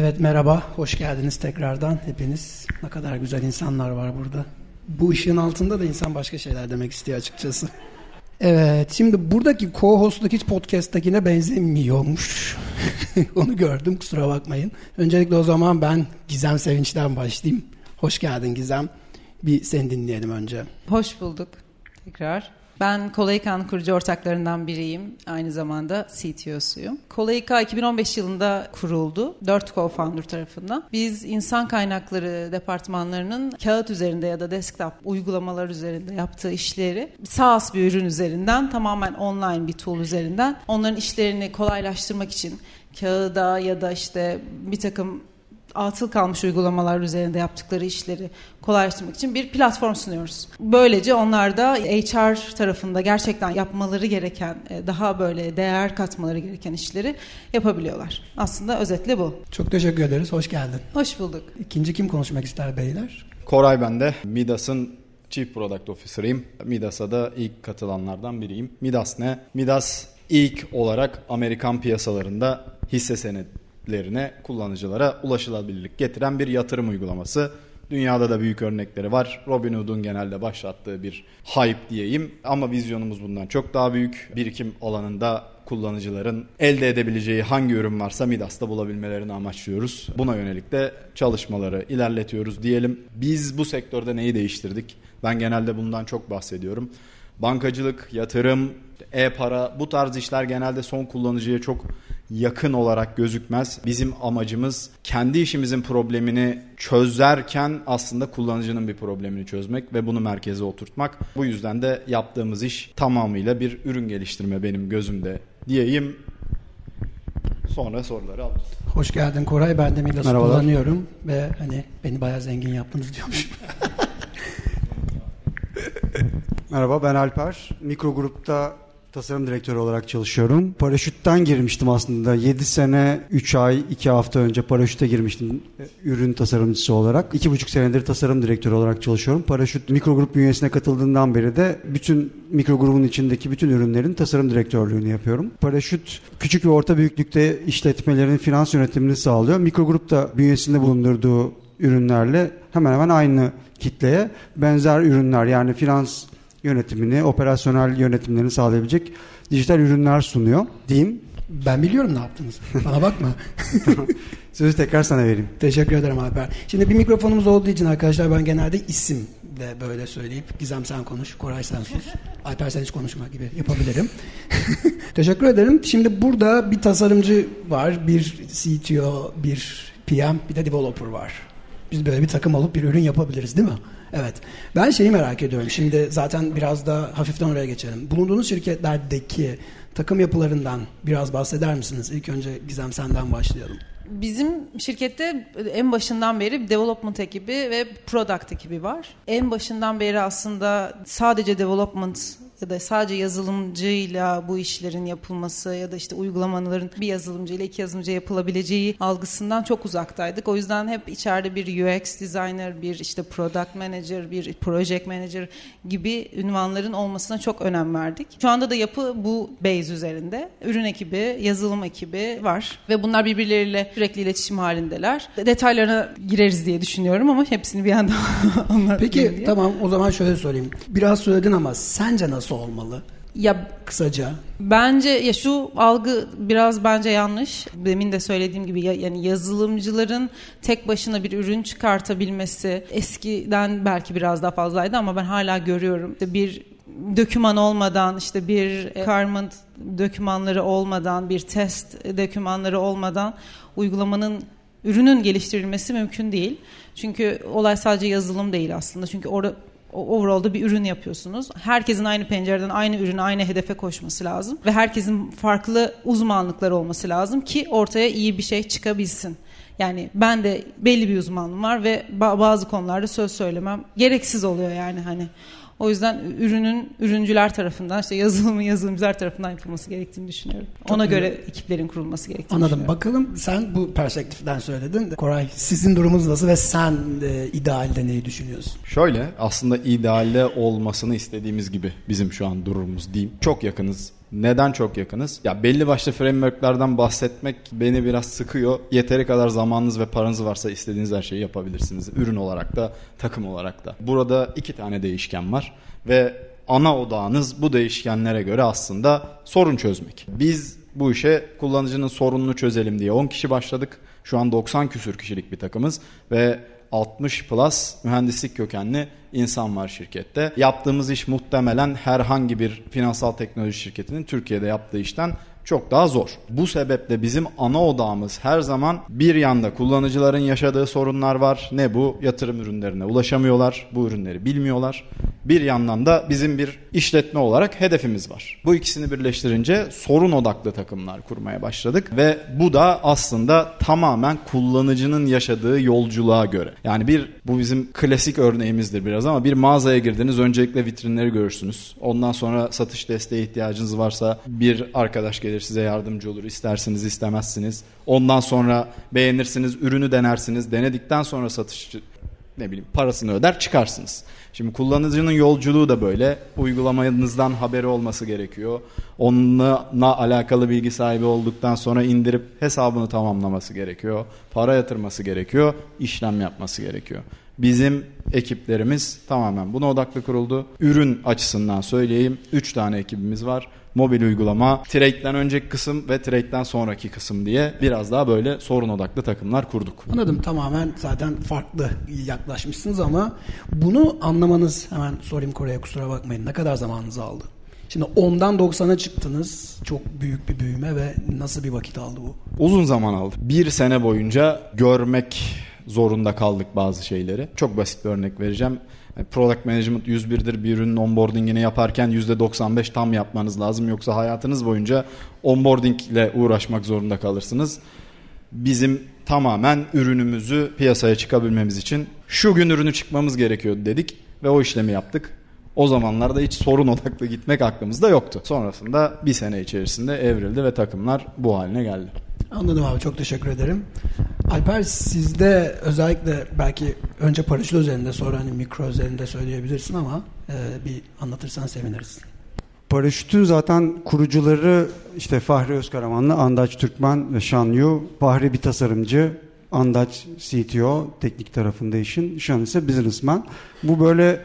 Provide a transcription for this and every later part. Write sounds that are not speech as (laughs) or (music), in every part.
Evet merhaba, hoş geldiniz tekrardan hepiniz. Ne kadar güzel insanlar var burada. Bu ışığın altında da insan başka şeyler demek istiyor açıkçası. Evet, şimdi buradaki co-hostluk hiç podcast'takine benzemiyormuş. (laughs) Onu gördüm, kusura bakmayın. Öncelikle o zaman ben Gizem Sevinç'ten başlayayım. Hoş geldin Gizem. Bir seni dinleyelim önce. Hoş bulduk tekrar. Ben Kolaykan kurucu ortaklarından biriyim. Aynı zamanda CTO'suyum. Kolayka 2015 yılında kuruldu. 4 co-founder tarafından. Biz insan kaynakları departmanlarının kağıt üzerinde ya da desktop uygulamalar üzerinde yaptığı işleri SaaS bir ürün üzerinden tamamen online bir tool üzerinden onların işlerini kolaylaştırmak için kağıda ya da işte bir takım atıl kalmış uygulamalar üzerinde yaptıkları işleri kolaylaştırmak için bir platform sunuyoruz. Böylece onlar da HR tarafında gerçekten yapmaları gereken, e, daha böyle değer katmaları gereken işleri yapabiliyorlar. Aslında özetle bu. Çok teşekkür ederiz, hoş geldin. Hoş bulduk. İkinci kim konuşmak ister beyler? Koray ben de. Midas'ın Chief Product Officer'ıyım. Midas'a da ilk katılanlardan biriyim. Midas ne? Midas ilk olarak Amerikan piyasalarında hisse senedi lerine kullanıcılara ulaşılabilirlik getiren bir yatırım uygulaması. Dünyada da büyük örnekleri var. Robinhood'un genelde başlattığı bir hype diyeyim ama vizyonumuz bundan çok daha büyük. Birikim alanında kullanıcıların elde edebileceği hangi ürün varsa Midas'ta bulabilmelerini amaçlıyoruz. Buna yönelik de çalışmaları ilerletiyoruz diyelim. Biz bu sektörde neyi değiştirdik? Ben genelde bundan çok bahsediyorum. Bankacılık, yatırım, e-para bu tarz işler genelde son kullanıcıya çok yakın olarak gözükmez. Bizim amacımız kendi işimizin problemini çözerken aslında kullanıcının bir problemini çözmek ve bunu merkeze oturtmak. Bu yüzden de yaptığımız iş tamamıyla bir ürün geliştirme benim gözümde diyeyim. Sonra soruları alırız. Hoş geldin Koray. Ben de Midas'ı kullanıyorum ve hani beni bayağı zengin yaptınız diyormuş. (laughs) Merhaba ben Alper. Mikro grupta tasarım direktörü olarak çalışıyorum. Paraşütten girmiştim aslında. 7 sene, 3 ay, 2 hafta önce paraşüte girmiştim e, ürün tasarımcısı olarak. 2,5 senedir tasarım direktörü olarak çalışıyorum. Paraşüt mikro grup bünyesine katıldığından beri de bütün mikro grubun içindeki bütün ürünlerin tasarım direktörlüğünü yapıyorum. Paraşüt küçük ve orta büyüklükte işletmelerin finans yönetimini sağlıyor. Mikro grup da bünyesinde bulundurduğu ürünlerle hemen hemen aynı kitleye benzer ürünler yani finans yönetimini, operasyonel yönetimlerini sağlayabilecek dijital ürünler sunuyor diyeyim. Ben biliyorum ne yaptınız. Bana bakma. (laughs) Sözü tekrar sana vereyim. Teşekkür ederim Alper. Şimdi bir mikrofonumuz olduğu için arkadaşlar ben genelde isim de böyle söyleyip Gizem sen konuş, Koray sen sus. Alper sen hiç konuşma gibi yapabilirim. (laughs) Teşekkür ederim. Şimdi burada bir tasarımcı var, bir CTO, bir PM, bir de developer var. Biz böyle bir takım olup bir ürün yapabiliriz değil mi? Evet. Ben şeyi merak ediyorum. Şimdi zaten biraz da hafiften oraya geçelim. Bulunduğunuz şirketlerdeki takım yapılarından biraz bahseder misiniz? İlk önce Gizem senden başlayalım. Bizim şirkette en başından beri development ekibi ve product ekibi var. En başından beri aslında sadece development ya da sadece yazılımcıyla bu işlerin yapılması ya da işte uygulamaların bir yazılımcıyla iki yazılımcı yapılabileceği algısından çok uzaktaydık. O yüzden hep içeride bir UX designer, bir işte product manager, bir project manager gibi ünvanların olmasına çok önem verdik. Şu anda da yapı bu base üzerinde. Ürün ekibi, yazılım ekibi var ve bunlar birbirleriyle sürekli iletişim halindeler. Detaylarına gireriz diye düşünüyorum ama hepsini bir anda (laughs) anlatmayayım Peki diye. tamam o zaman şöyle sorayım. Biraz söyledin ama sence nasıl olmalı? Ya kısaca. Bence ya şu algı biraz bence yanlış. Demin de söylediğim gibi ya, yani yazılımcıların tek başına bir ürün çıkartabilmesi eskiden belki biraz daha fazlaydı ama ben hala görüyorum. İşte bir döküman olmadan işte bir requirement dökümanları olmadan bir test dökümanları olmadan uygulamanın ürünün geliştirilmesi mümkün değil. Çünkü olay sadece yazılım değil aslında. Çünkü orada overall'da bir ürün yapıyorsunuz. Herkesin aynı pencereden aynı ürüne, aynı hedefe koşması lazım ve herkesin farklı uzmanlıkları olması lazım ki ortaya iyi bir şey çıkabilsin. Yani ben de belli bir uzmanlığım var ve bazı konularda söz söylemem gereksiz oluyor yani hani. O yüzden ürünün ürüncüler tarafından işte yazılımın yazılımcılar tarafından yapılması gerektiğini düşünüyorum. Çok Ona güzel. göre ekiplerin kurulması gerektiğini Anladım. düşünüyorum. Bakalım sen bu perspektiften söyledin. Koray sizin durumunuz nasıl ve sen e, idealde neyi düşünüyorsun? Şöyle aslında idealde olmasını istediğimiz gibi bizim şu an durumumuz diyeyim. Çok yakınız Neden çok yakınız? Ya belli başlı framework'lardan bahsetmek beni biraz sıkıyor. Yeteri kadar zamanınız ve paranız varsa istediğiniz her şeyi yapabilirsiniz. Ürün olarak da, takım olarak da. Burada iki tane değişken var ve ana odağınız bu değişkenlere göre aslında sorun çözmek. Biz bu işe kullanıcının sorununu çözelim diye 10 kişi başladık. Şu an 90 küsür kişilik bir takımız ve 60 plus mühendislik kökenli insan var şirkette. Yaptığımız iş muhtemelen herhangi bir finansal teknoloji şirketinin Türkiye'de yaptığı işten çok daha zor. Bu sebeple bizim ana odağımız her zaman bir yanda kullanıcıların yaşadığı sorunlar var. Ne bu? Yatırım ürünlerine ulaşamıyorlar. Bu ürünleri bilmiyorlar. Bir yandan da bizim bir işletme olarak hedefimiz var. Bu ikisini birleştirince sorun odaklı takımlar kurmaya başladık ve bu da aslında tamamen kullanıcının yaşadığı yolculuğa göre. Yani bir bu bizim klasik örneğimizdir biraz ama bir mağazaya girdiniz öncelikle vitrinleri görürsünüz. Ondan sonra satış desteği ihtiyacınız varsa bir arkadaş gelir size yardımcı olur. İstersiniz istemezsiniz. Ondan sonra beğenirsiniz, ürünü denersiniz. Denedikten sonra satış ne bileyim parasını öder çıkarsınız. Şimdi kullanıcının yolculuğu da böyle. Uygulamanızdan haberi olması gerekiyor. Onunla alakalı bilgi sahibi olduktan sonra indirip hesabını tamamlaması gerekiyor. Para yatırması gerekiyor. işlem yapması gerekiyor. Bizim ekiplerimiz tamamen buna odaklı kuruldu. Ürün açısından söyleyeyim. 3 tane ekibimiz var mobil uygulama, trade'den önceki kısım ve trade'den sonraki kısım diye biraz daha böyle sorun odaklı takımlar kurduk. Anladım tamamen zaten farklı yaklaşmışsınız ama bunu anlamanız hemen sorayım Kore'ye kusura bakmayın ne kadar zamanınızı aldı? Şimdi 10'dan 90'a çıktınız. Çok büyük bir büyüme ve nasıl bir vakit aldı bu? Uzun zaman aldı. Bir sene boyunca görmek zorunda kaldık bazı şeyleri. Çok basit bir örnek vereceğim. Product Management 101'dir bir ürünün onboardingini yaparken %95 tam yapmanız lazım. Yoksa hayatınız boyunca onboarding ile uğraşmak zorunda kalırsınız. Bizim tamamen ürünümüzü piyasaya çıkabilmemiz için şu gün ürünü çıkmamız gerekiyordu dedik ve o işlemi yaptık. O zamanlarda hiç sorun odaklı gitmek aklımızda yoktu. Sonrasında bir sene içerisinde evrildi ve takımlar bu haline geldi. Anladım abi çok teşekkür ederim. Alper sizde özellikle belki önce paraşüt üzerinde sonra hani mikro üzerinde söyleyebilirsin ama e, bir anlatırsan seviniriz. Paraşütün zaten kurucuları işte Fahri Özkaramanlı, Andaç Türkmen ve Şan Yu. Fahri bir tasarımcı, Andaç CTO teknik tarafında işin, Şan ise businessman. Bu böyle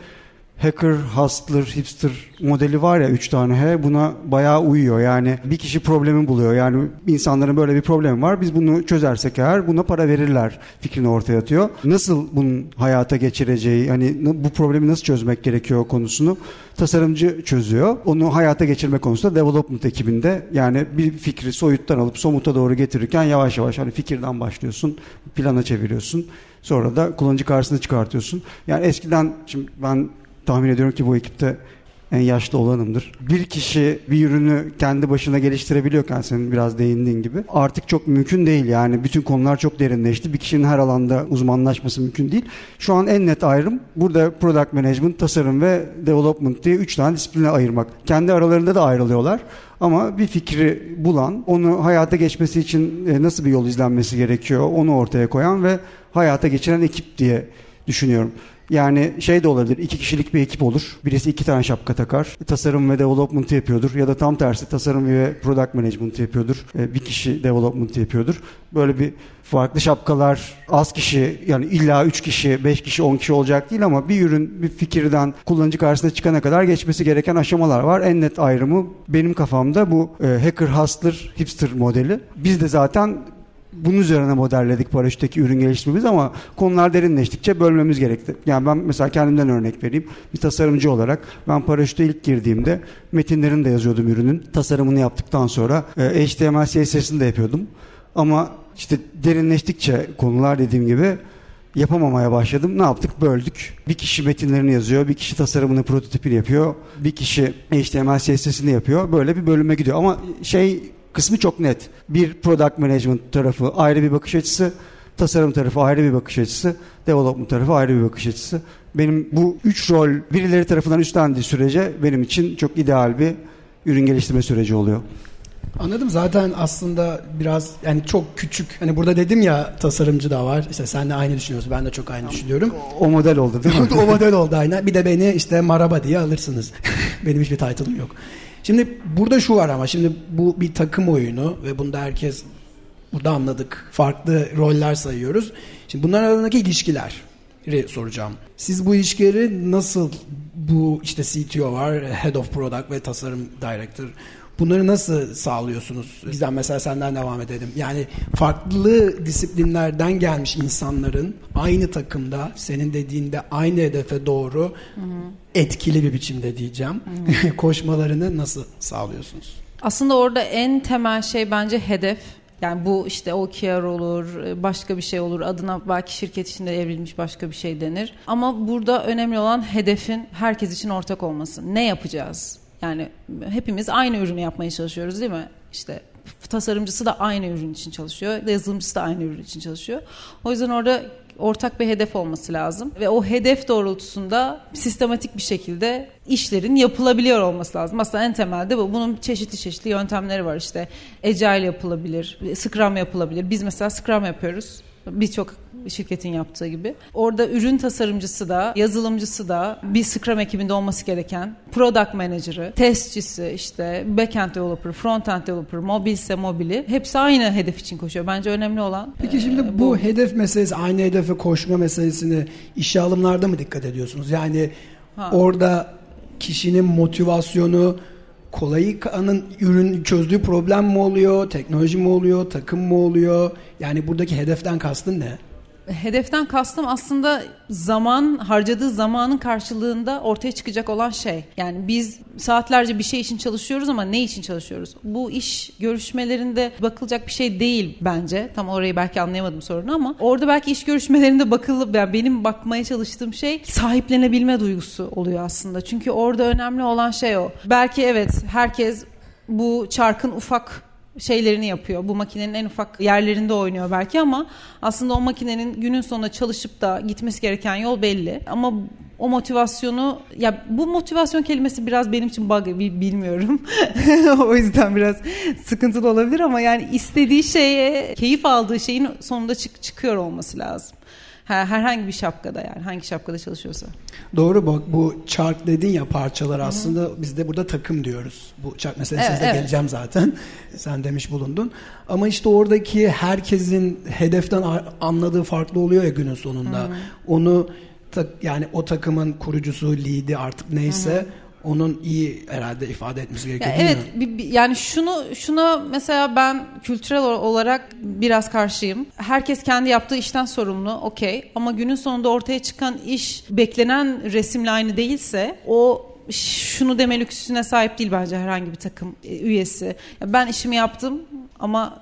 hacker, hustler, hipster modeli var ya 3 tane H buna bayağı uyuyor. Yani bir kişi problemi buluyor. Yani insanların böyle bir problemi var. Biz bunu çözersek eğer buna para verirler fikrini ortaya atıyor. Nasıl bunun hayata geçireceği, hani bu problemi nasıl çözmek gerekiyor konusunu tasarımcı çözüyor. Onu hayata geçirme konusunda development ekibinde yani bir fikri soyuttan alıp somuta doğru getirirken yavaş yavaş hani fikirden başlıyorsun, plana çeviriyorsun. Sonra da kullanıcı karşısına çıkartıyorsun. Yani eskiden şimdi ben tahmin ediyorum ki bu ekipte en yaşlı olanımdır. Bir kişi bir ürünü kendi başına geliştirebiliyorken senin biraz değindiğin gibi artık çok mümkün değil yani bütün konular çok derinleşti. Bir kişinin her alanda uzmanlaşması mümkün değil. Şu an en net ayrım burada product management, tasarım ve development diye üç tane disipline ayırmak. Kendi aralarında da ayrılıyorlar. Ama bir fikri bulan, onu hayata geçmesi için e, nasıl bir yol izlenmesi gerekiyor onu ortaya koyan ve hayata geçiren ekip diye düşünüyorum. Yani şey de olabilir. iki kişilik bir ekip olur. Birisi iki tane şapka takar. Tasarım ve development yapıyordur. Ya da tam tersi tasarım ve product management yapıyordur. E, bir kişi development yapıyordur. Böyle bir farklı şapkalar az kişi yani illa 3 kişi, 5 kişi, 10 kişi olacak değil ama bir ürün bir fikirden kullanıcı karşısına çıkana kadar geçmesi gereken aşamalar var. En net ayrımı benim kafamda bu e, hacker hustler hipster modeli. Biz de zaten bunun üzerine modelledik paraşütteki ürün geliştirmemiz ama konular derinleştikçe bölmemiz gerekti. Yani ben mesela kendimden örnek vereyim. Bir tasarımcı olarak ben paraşütte ilk girdiğimde metinlerini de yazıyordum ürünün. Tasarımını yaptıktan sonra e, HTML CSS'ini de yapıyordum. Ama işte derinleştikçe konular dediğim gibi yapamamaya başladım. Ne yaptık? Böldük. Bir kişi metinlerini yazıyor, bir kişi tasarımını, prototipini yapıyor, bir kişi HTML CSS'ini yapıyor. Böyle bir bölüme gidiyor. Ama şey kısmı çok net. Bir product management tarafı ayrı bir bakış açısı, tasarım tarafı ayrı bir bakış açısı, development tarafı ayrı bir bakış açısı. Benim bu üç rol birileri tarafından üstlendiği sürece benim için çok ideal bir ürün geliştirme süreci oluyor. Anladım zaten aslında biraz yani çok küçük hani burada dedim ya tasarımcı da var işte sen de aynı düşünüyorsun ben de çok aynı düşünüyorum. O model oldu değil mi? (laughs) o model oldu aynen bir de beni işte maraba diye alırsınız (laughs) benim hiçbir title'ım yok. Şimdi burada şu var ama şimdi bu bir takım oyunu ve bunda herkes burada anladık. Farklı roller sayıyoruz. Şimdi bunların arasındaki ilişkiler soracağım. Siz bu ilişkileri nasıl bu işte CTO var, Head of Product ve Tasarım Director Bunları nasıl sağlıyorsunuz? Bizden mesela senden devam edelim. Yani farklı disiplinlerden gelmiş insanların aynı takımda senin dediğinde aynı hedefe doğru Hı-hı. etkili bir biçimde diyeceğim. (laughs) koşmalarını nasıl sağlıyorsunuz? Aslında orada en temel şey bence hedef. Yani bu işte OKR olur, başka bir şey olur. Adına belki şirket içinde evrilmiş başka bir şey denir. Ama burada önemli olan hedefin herkes için ortak olması. Ne yapacağız? Yani hepimiz aynı ürünü yapmaya çalışıyoruz değil mi? İşte tasarımcısı da aynı ürün için çalışıyor, yazılımcısı da aynı ürün için çalışıyor. O yüzden orada ortak bir hedef olması lazım ve o hedef doğrultusunda sistematik bir şekilde işlerin yapılabiliyor olması lazım. Aslında en temelde bu. Bunun çeşitli çeşitli yöntemleri var işte. Agile yapılabilir, Scrum yapılabilir. Biz mesela Scrum yapıyoruz. Birçok şirketin yaptığı gibi. Orada ürün tasarımcısı da, yazılımcısı da bir Scrum ekibinde olması gereken product manager'ı, testçisi, işte backend developer, frontend developer, mobilse mobili hepsi aynı hedef için koşuyor. Bence önemli olan Peki şimdi e, bu, bu hedef meselesi, aynı hedefe koşma meselesini işe alımlarda mı dikkat ediyorsunuz? Yani ha. orada kişinin motivasyonu Kolayıka'nın ürün çözdüğü problem mi oluyor, teknoloji mi oluyor, takım mı oluyor? Yani buradaki hedeften kastın ne? Hedeften kastım aslında zaman harcadığı zamanın karşılığında ortaya çıkacak olan şey. Yani biz saatlerce bir şey için çalışıyoruz ama ne için çalışıyoruz? Bu iş görüşmelerinde bakılacak bir şey değil bence. Tam orayı belki anlayamadım sorunu ama orada belki iş görüşmelerinde bakılıp yani benim bakmaya çalıştığım şey sahiplenebilme duygusu oluyor aslında. Çünkü orada önemli olan şey o. Belki evet herkes bu çarkın ufak şeylerini yapıyor. Bu makinenin en ufak yerlerinde oynuyor belki ama aslında o makinenin günün sonunda çalışıp da gitmesi gereken yol belli. Ama o motivasyonu ya bu motivasyon kelimesi biraz benim için bug bilmiyorum. (laughs) o yüzden biraz sıkıntılı olabilir ama yani istediği şeye, keyif aldığı şeyin sonunda çık çıkıyor olması lazım herhangi bir şapkada yani hangi şapkada çalışıyorsa. Doğru bak bu çark dedin ya parçalar aslında Hı-hı. biz de burada takım diyoruz. Bu çark meselesine evet, evet. geleceğim zaten. (laughs) Sen demiş bulundun. Ama işte oradaki herkesin hedeften anladığı farklı oluyor ya günün sonunda. Hı-hı. Onu yani o takımın kurucusu, lidi artık neyse Hı-hı onun iyi herhalde ifade etmesi gerekiyor ya evet, mi? yani şunu şuna mesela ben kültürel olarak biraz karşıyım. Herkes kendi yaptığı işten sorumlu, okey. Ama günün sonunda ortaya çıkan iş beklenen resimle aynı değilse o şunu deme lüksüne sahip değil bence herhangi bir takım e, üyesi. Ben işimi yaptım ama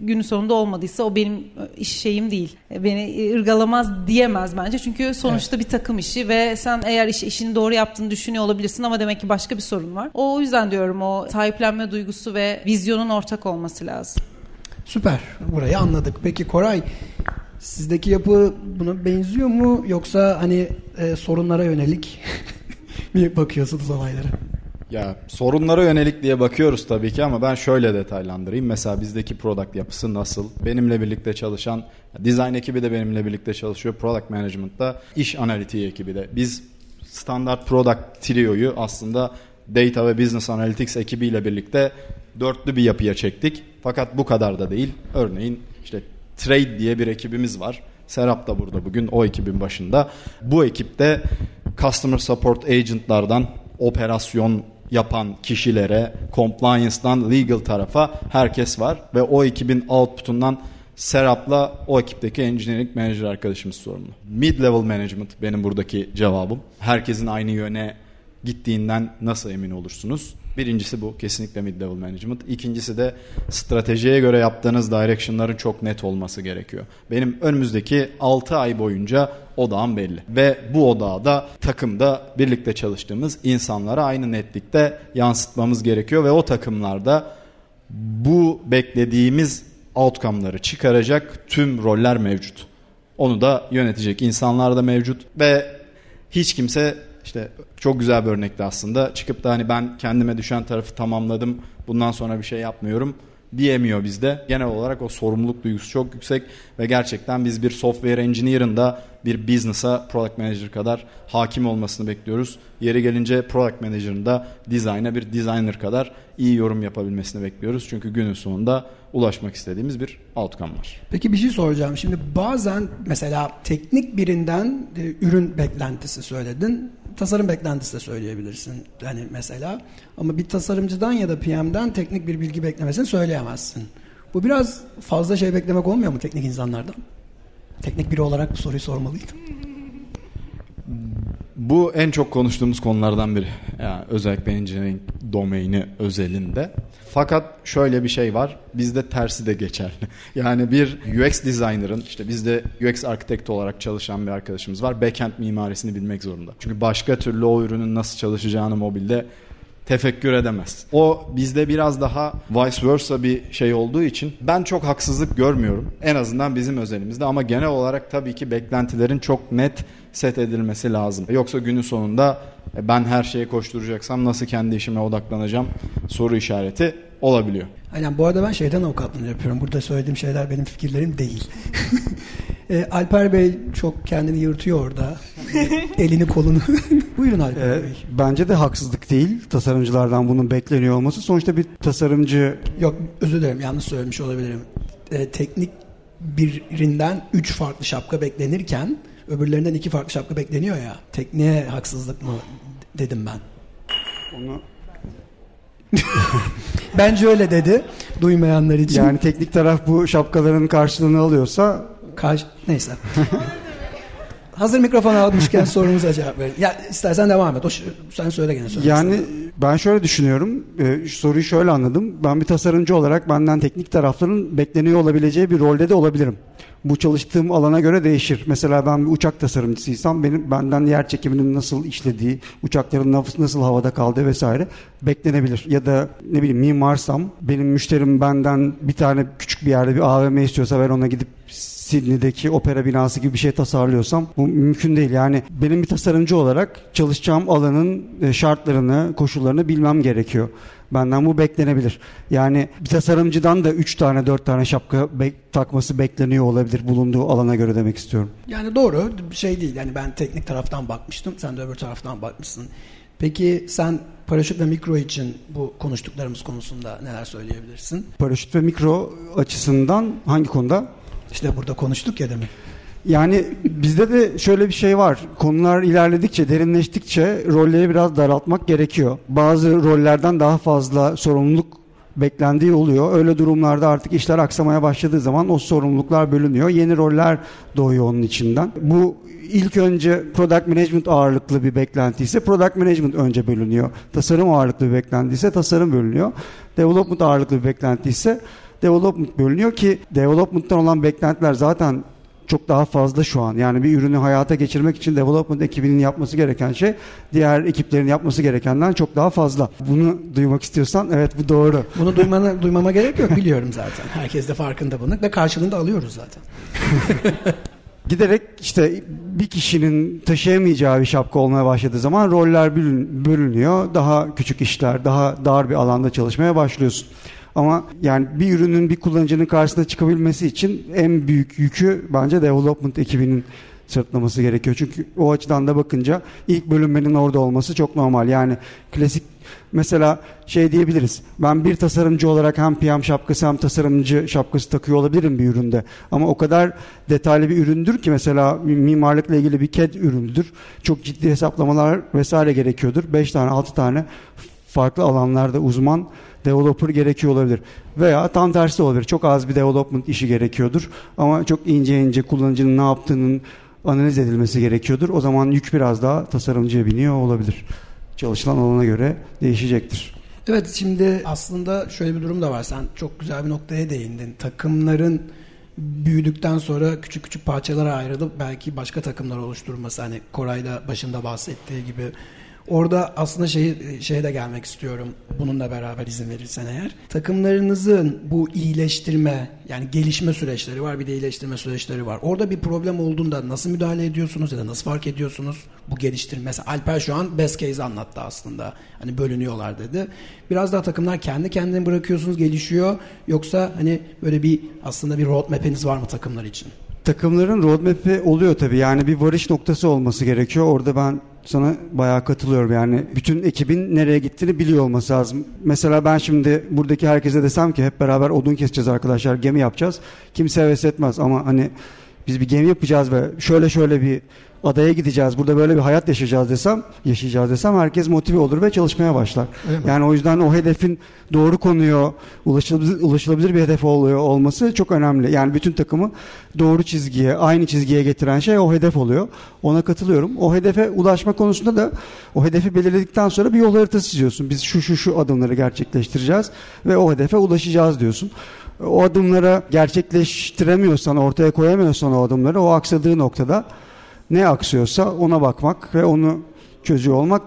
günün sonunda olmadıysa o benim e, iş şeyim değil. E, beni ırgalamaz diyemez bence. Çünkü sonuçta evet. bir takım işi ve sen eğer iş, işini doğru yaptığını düşünüyor olabilirsin ama demek ki başka bir sorun var. O yüzden diyorum o sahiplenme duygusu ve vizyonun ortak olması lazım. Süper. Burayı anladık. Peki Koray sizdeki yapı buna benziyor mu yoksa hani e, sorunlara yönelik (laughs) mi bakıyorsunuz olaylara? Ya sorunlara yönelik diye bakıyoruz tabii ki ama ben şöyle detaylandırayım. Mesela bizdeki product yapısı nasıl? Benimle birlikte çalışan design ekibi de benimle birlikte çalışıyor. Product management'ta iş analitiği ekibi de. Biz standart product trio'yu aslında data ve business analytics ekibiyle birlikte dörtlü bir yapıya çektik. Fakat bu kadar da değil. Örneğin işte trade diye bir ekibimiz var. Serap da burada bugün o ekibin başında. Bu ekipte customer support agentlardan operasyon yapan kişilere, compliance'dan legal tarafa herkes var ve o ekibin output'undan Serap'la o ekipteki engineering manager arkadaşımız sorumlu. Mid level management benim buradaki cevabım. Herkesin aynı yöne gittiğinden nasıl emin olursunuz? Birincisi bu kesinlikle mid level management. İkincisi de stratejiye göre yaptığınız direction'ların çok net olması gerekiyor. Benim önümüzdeki 6 ay boyunca odağım belli. Ve bu odağı da takımda birlikte çalıştığımız insanlara aynı netlikte yansıtmamız gerekiyor ve o takımlarda bu beklediğimiz outcome'ları çıkaracak tüm roller mevcut. Onu da yönetecek insanlar da mevcut ve hiç kimse işte çok güzel bir örnekti aslında. Çıkıp da hani ben kendime düşen tarafı tamamladım. Bundan sonra bir şey yapmıyorum diyemiyor bizde. Genel olarak o sorumluluk duygusu çok yüksek ve gerçekten biz bir software engineer'ın da bir business'a product manager kadar hakim olmasını bekliyoruz. Yeri gelince product manager'ın da design'a bir designer kadar iyi yorum yapabilmesini bekliyoruz. Çünkü günün sonunda ulaşmak istediğimiz bir outcome var. Peki bir şey soracağım. Şimdi bazen mesela teknik birinden e, ürün beklentisi söyledin. Tasarım beklentisi de söyleyebilirsin. Hani mesela ama bir tasarımcıdan ya da PM'den teknik bir bilgi beklemesini söyleyemezsin. Bu biraz fazla şey beklemek olmuyor mu teknik insanlardan? Teknik biri olarak bu soruyu sormalıydım. Bu en çok konuştuğumuz konulardan biri. Yani özellikle engineering domaini özelinde. Fakat şöyle bir şey var. Bizde tersi de geçerli. (laughs) Yani bir UX designer'ın işte bizde UX architect olarak çalışan bir arkadaşımız var. Backend mimarisini bilmek zorunda. Çünkü başka türlü o ürünün nasıl çalışacağını mobilde tefekkür edemez. O bizde biraz daha vice versa bir şey olduğu için ben çok haksızlık görmüyorum. En azından bizim özelimizde ama genel olarak tabii ki beklentilerin çok net set edilmesi lazım. Yoksa günün sonunda e, ben her şeye koşturacaksam nasıl kendi işime odaklanacağım soru işareti olabiliyor. Aynen bu arada ben şeyden avukatlığını yapıyorum. Burada söylediğim şeyler benim fikirlerim değil. (laughs) e, Alper Bey çok kendini yırtıyor orada. (laughs) Elini kolunu. (laughs) Buyurun Alper Ee, Bey. bence de haksızlık değil tasarımcılardan bunun bekleniyor olması. Sonuçta bir tasarımcı Yok özür dilerim yanlış söylemiş olabilirim. E, teknik birinden üç farklı şapka beklenirken öbürlerinden iki farklı şapka bekleniyor ya. Tekniğe haksızlık mı dedim ben. onu (laughs) Bence öyle dedi duymayanlar için. yani teknik taraf bu şapkaların karşılığını alıyorsa Karşı... Neyse. (laughs) Hazır mikrofon almışken (laughs) sorumuza cevap verin. Ya istersen devam et. O, sen söyle gene söyle. Yani ben şöyle düşünüyorum. E, soruyu şöyle anladım. Ben bir tasarımcı olarak benden teknik tarafların bekleniyor olabileceği bir rolde de olabilirim. Bu çalıştığım alana göre değişir. Mesela ben bir uçak tasarımcısıysam benim benden yer çekiminin nasıl işlediği, uçakların nasıl havada kaldığı vesaire beklenebilir. Ya da ne bileyim mimarsam benim müşterim benden bir tane küçük bir yerde bir AVM istiyorsa ben ona gidip Sydney'deki opera binası gibi bir şey tasarlıyorsam bu mümkün değil. Yani benim bir tasarımcı olarak çalışacağım alanın e, şartlarını, koşullarını bilmem gerekiyor. Benden bu beklenebilir. Yani bir tasarımcıdan da 3 tane 4 tane şapka bek- takması bekleniyor olabilir bulunduğu alana göre demek istiyorum. Yani doğru bir şey değil. Yani ben teknik taraftan bakmıştım. Sen de öbür taraftan bakmışsın. Peki sen paraşüt ve mikro için bu konuştuklarımız konusunda neler söyleyebilirsin? Paraşüt ve mikro açısından hangi konuda? İşte burada konuştuk ya demin. Yani bizde de şöyle bir şey var. Konular ilerledikçe, derinleştikçe rolleri biraz daraltmak gerekiyor. Bazı rollerden daha fazla sorumluluk beklendiği oluyor. Öyle durumlarda artık işler aksamaya başladığı zaman o sorumluluklar bölünüyor. Yeni roller doğuyor onun içinden. Bu ilk önce product management ağırlıklı bir beklenti ise product management önce bölünüyor. Tasarım ağırlıklı bir beklenti ise tasarım bölünüyor. Development ağırlıklı bir beklenti ise development bölünüyor ki development'tan olan beklentiler zaten çok daha fazla şu an. Yani bir ürünü hayata geçirmek için development ekibinin yapması gereken şey diğer ekiplerin yapması gerekenden çok daha fazla. Bunu duymak istiyorsan evet bu doğru. Bunu duymana, duymama gerek yok biliyorum zaten. Herkes de farkında bunun ve karşılığını da alıyoruz zaten. (laughs) Giderek işte bir kişinin taşıyamayacağı bir şapka olmaya başladığı zaman roller bölün- bölünüyor. Daha küçük işler, daha dar bir alanda çalışmaya başlıyorsun. Ama yani bir ürünün bir kullanıcının karşısına çıkabilmesi için en büyük yükü bence development ekibinin sırtlaması gerekiyor. Çünkü o açıdan da bakınca ilk bölünmenin orada olması çok normal. Yani klasik mesela şey diyebiliriz. Ben bir tasarımcı olarak hem PM şapkası hem tasarımcı şapkası takıyor olabilirim bir üründe. Ama o kadar detaylı bir üründür ki mesela mimarlıkla ilgili bir CAD üründür. Çok ciddi hesaplamalar vesaire gerekiyordur. 5 tane 6 tane farklı alanlarda uzman developer gerekiyor olabilir. Veya tam tersi olabilir. Çok az bir development işi gerekiyordur. Ama çok ince ince kullanıcının ne yaptığının analiz edilmesi gerekiyordur. O zaman yük biraz daha tasarımcıya biniyor olabilir. Çalışılan alana göre değişecektir. Evet şimdi aslında şöyle bir durum da var. Sen çok güzel bir noktaya değindin. Takımların büyüdükten sonra küçük küçük parçalara ayrılıp belki başka takımlar oluşturması hani Koray da başında bahsettiği gibi Orada aslında şey, şeye de gelmek istiyorum. Bununla beraber izin verirsen eğer. Takımlarınızın bu iyileştirme yani gelişme süreçleri var bir de iyileştirme süreçleri var. Orada bir problem olduğunda nasıl müdahale ediyorsunuz ya da nasıl fark ediyorsunuz bu geliştirme? Mesela Alper şu an best case anlattı aslında. Hani bölünüyorlar dedi. Biraz daha takımlar kendi kendine bırakıyorsunuz gelişiyor. Yoksa hani böyle bir aslında bir roadmap'iniz var mı takımlar için? Takımların roadmap'i oluyor tabii. Yani bir varış noktası olması gerekiyor. Orada ben sana bayağı katılıyorum. Yani bütün ekibin nereye gittiğini biliyor olması lazım. Mesela ben şimdi buradaki herkese desem ki hep beraber odun keseceğiz arkadaşlar, gemi yapacağız. Kimse heves etmez ama hani biz bir gemi yapacağız ve şöyle şöyle bir adaya gideceğiz. Burada böyle bir hayat yaşayacağız desem, yaşayacağız desem herkes motive olur ve çalışmaya başlar. Yani o yüzden o hedefin doğru konuyor, ulaşılabilir, ulaşılabilir bir hedef oluyor olması çok önemli. Yani bütün takımı doğru çizgiye, aynı çizgiye getiren şey o hedef oluyor. Ona katılıyorum. O hedefe ulaşma konusunda da o hedefi belirledikten sonra bir yol haritası çiziyorsun. Biz şu şu şu adımları gerçekleştireceğiz ve o hedefe ulaşacağız diyorsun o adımlara gerçekleştiremiyorsan, ortaya koyamıyorsan o adımları o aksadığı noktada ne aksıyorsa ona bakmak ve onu çözüyor olmak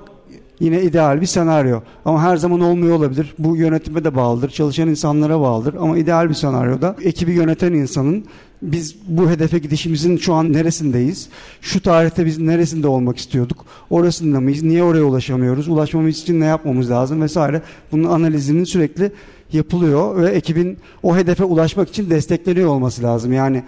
yine ideal bir senaryo. Ama her zaman olmuyor olabilir. Bu yönetime de bağlıdır, çalışan insanlara bağlıdır. Ama ideal bir senaryoda ekibi yöneten insanın biz bu hedefe gidişimizin şu an neresindeyiz? Şu tarihte biz neresinde olmak istiyorduk? Orasında mıyız? Niye oraya ulaşamıyoruz? Ulaşmamız için ne yapmamız lazım vesaire. Bunun analizinin sürekli yapılıyor ve ekibin o hedefe ulaşmak için destekleniyor olması lazım. Yani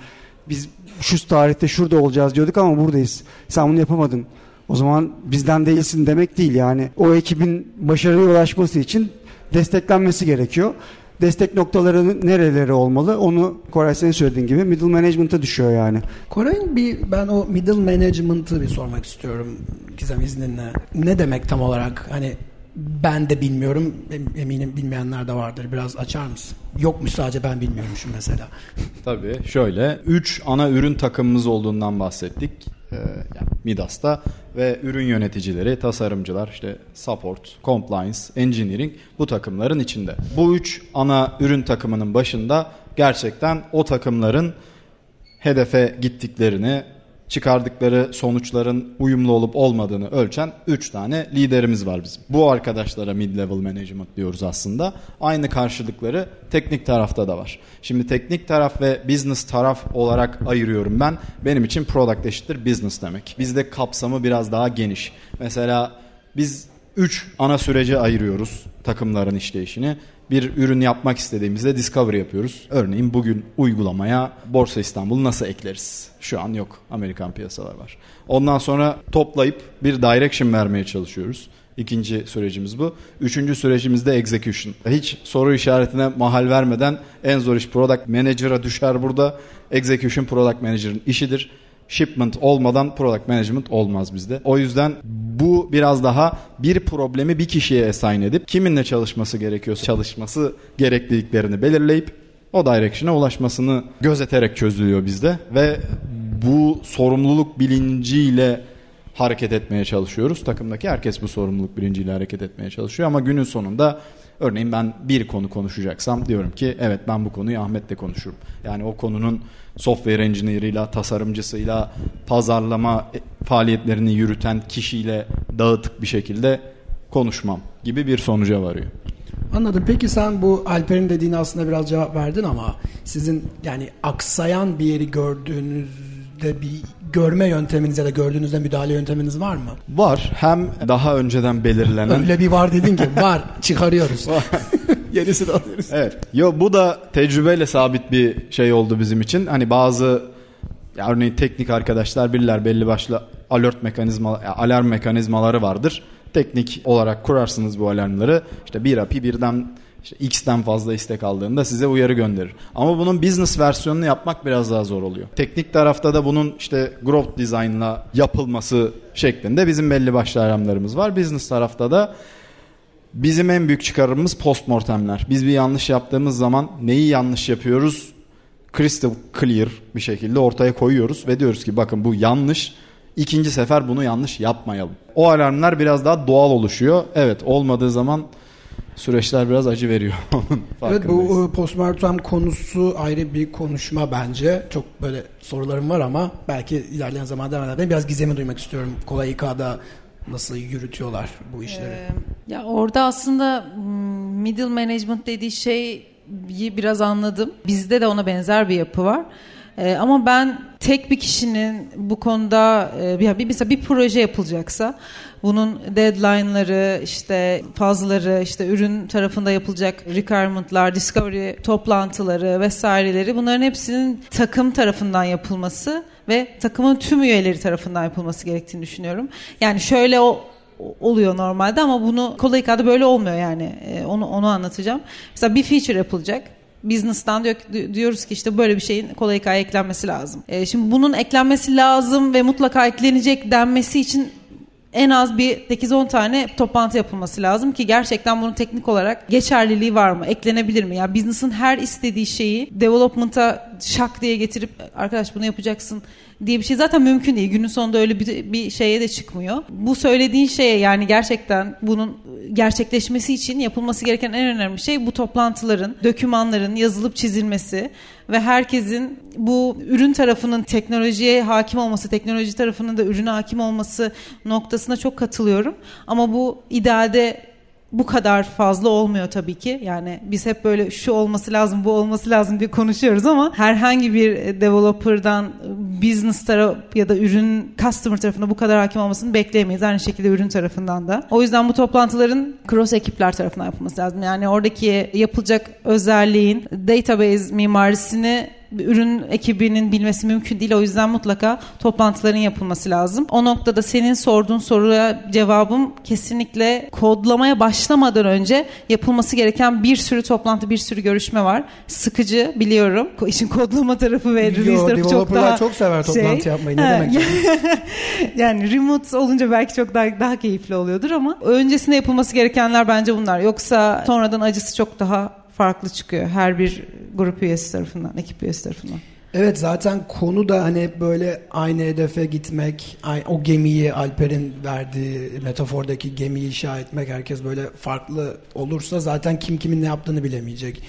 biz şu tarihte şurada olacağız diyorduk ama buradayız. Sen bunu yapamadın. O zaman bizden değilsin demek değil yani. O ekibin başarıya ulaşması için desteklenmesi gerekiyor. Destek noktaları nereleri olmalı? Onu Koray senin söylediğin gibi middle management'a düşüyor yani. Koray'ın bir ben o middle management'ı bir sormak istiyorum Gizem izninle. Ne demek tam olarak? Hani ben de bilmiyorum. Eminim bilmeyenler de vardır. Biraz açar mısın? Yokmuş sadece ben bilmiyormuşum mesela. (laughs) Tabii şöyle 3 ana ürün takımımız olduğundan bahsettik. Ee, yani Midas'ta ve ürün yöneticileri, tasarımcılar, işte support, compliance, engineering bu takımların içinde. Bu üç ana ürün takımının başında gerçekten o takımların hedefe gittiklerini, çıkardıkları sonuçların uyumlu olup olmadığını ölçen 3 tane liderimiz var bizim. Bu arkadaşlara mid-level management diyoruz aslında. Aynı karşılıkları teknik tarafta da var. Şimdi teknik taraf ve business taraf olarak ayırıyorum ben. Benim için product eşittir business demek. Bizde kapsamı biraz daha geniş. Mesela biz 3 ana sürece ayırıyoruz takımların işleyişini bir ürün yapmak istediğimizde discovery yapıyoruz. Örneğin bugün uygulamaya Borsa İstanbul'u nasıl ekleriz? Şu an yok. Amerikan piyasalar var. Ondan sonra toplayıp bir direction vermeye çalışıyoruz. İkinci sürecimiz bu. Üçüncü sürecimiz de execution. Hiç soru işaretine mahal vermeden en zor iş product manager'a düşer burada. Execution product manager'ın işidir shipment olmadan product management olmaz bizde. O yüzden bu biraz daha bir problemi bir kişiye assign edip kiminle çalışması gerekiyorsa çalışması gerekliliklerini belirleyip o direction'a ulaşmasını gözeterek çözülüyor bizde ve bu sorumluluk bilinciyle hareket etmeye çalışıyoruz. Takımdaki herkes bu sorumluluk bilinciyle hareket etmeye çalışıyor ama günün sonunda örneğin ben bir konu konuşacaksam diyorum ki evet ben bu konuyu Ahmet'le konuşurum. Yani o konunun software engineer'ıyla, tasarımcısıyla, pazarlama faaliyetlerini yürüten kişiyle dağıtık bir şekilde konuşmam gibi bir sonuca varıyor. Anladım. Peki sen bu Alper'in dediğini aslında biraz cevap verdin ama sizin yani aksayan bir yeri gördüğünüzde bir görme yönteminiz ya da gördüğünüzde müdahale yönteminiz var mı? Var. Hem daha önceden belirlenen... Öyle bir var dedin ki var çıkarıyoruz. (laughs) Yenisini alıyoruz. Evet. Yo bu da tecrübeyle sabit bir şey oldu bizim için. Hani bazı ya örneğin teknik arkadaşlar bilirler belli başlı alert mekanizma alarm mekanizmaları vardır. Teknik olarak kurarsınız bu alarmları. İşte bir API birden işte X'ten fazla istek aldığında size uyarı gönderir. Ama bunun business versiyonunu yapmak biraz daha zor oluyor. Teknik tarafta da bunun işte growth design'la yapılması şeklinde bizim belli başlı alarmlarımız var. Business tarafta da bizim en büyük çıkarımımız postmortemler. Biz bir yanlış yaptığımız zaman neyi yanlış yapıyoruz? Crystal clear bir şekilde ortaya koyuyoruz ve diyoruz ki bakın bu yanlış. İkinci sefer bunu yanlış yapmayalım. O alarmlar biraz daha doğal oluşuyor. Evet olmadığı zaman süreçler biraz acı veriyor. (laughs) evet bu postmortem konusu ayrı bir konuşma bence. Çok böyle sorularım var ama belki ilerleyen zaman devam edelim. Biraz gizemi duymak istiyorum. Kolay İK'da nasıl yürütüyorlar bu işleri? Ee, ya orada aslında hmm, middle management dediği şeyi biraz anladım. Bizde de ona benzer bir yapı var. Ee, ama ben tek bir kişinin bu konuda e, bir, mesela bir proje yapılacaksa bunun deadline'ları, işte fazları, işte ürün tarafında yapılacak requirement'lar, discovery toplantıları vesaireleri bunların hepsinin takım tarafından yapılması ve takımın tüm üyeleri tarafından yapılması gerektiğini düşünüyorum. Yani şöyle o oluyor normalde ama bunu kolay kağıda böyle olmuyor yani. E, onu onu anlatacağım. Mesela bir feature yapılacak business'tan diyor, diyoruz ki işte böyle bir şeyin kolay eklenmesi lazım. E, şimdi bunun eklenmesi lazım ve mutlaka eklenecek denmesi için en az bir 8-10 tane toplantı yapılması lazım ki gerçekten bunun teknik olarak geçerliliği var mı? Eklenebilir mi? Yani business'ın her istediği şeyi development'a şak diye getirip arkadaş bunu yapacaksın diye bir şey zaten mümkün değil. Günün sonunda öyle bir, bir şeye de çıkmıyor. Bu söylediğin şeye yani gerçekten bunun gerçekleşmesi için yapılması gereken en önemli şey bu toplantıların, dokümanların yazılıp çizilmesi ve herkesin bu ürün tarafının teknolojiye hakim olması, teknoloji tarafının da ürüne hakim olması noktasına çok katılıyorum. Ama bu idealde bu kadar fazla olmuyor tabii ki. Yani biz hep böyle şu olması lazım, bu olması lazım diye konuşuyoruz ama herhangi bir developer'dan business taraf ya da ürün customer tarafında bu kadar hakim olmasını bekleyemeyiz. Aynı şekilde ürün tarafından da. O yüzden bu toplantıların cross ekipler tarafından yapılması lazım. Yani oradaki yapılacak özelliğin database mimarisini ürün ekibinin bilmesi mümkün değil. O yüzden mutlaka toplantıların yapılması lazım. O noktada senin sorduğun soruya cevabım kesinlikle kodlamaya başlamadan önce yapılması gereken bir sürü toplantı, bir sürü görüşme var. Sıkıcı biliyorum. İşin kodlama tarafı ve release tarafı çok daha çok sever toplantı şey. yapmayı. Ne demek? (laughs) yani remote olunca belki çok daha daha keyifli oluyordur ama öncesinde yapılması gerekenler bence bunlar. Yoksa sonradan acısı çok daha farklı çıkıyor her bir grup üyesi tarafından, ekip üyesi tarafından. Evet zaten konu da hani böyle aynı hedefe gitmek, o gemiyi Alper'in verdiği metafordaki gemiyi inşa etmek herkes böyle farklı olursa zaten kim kimin ne yaptığını bilemeyecek.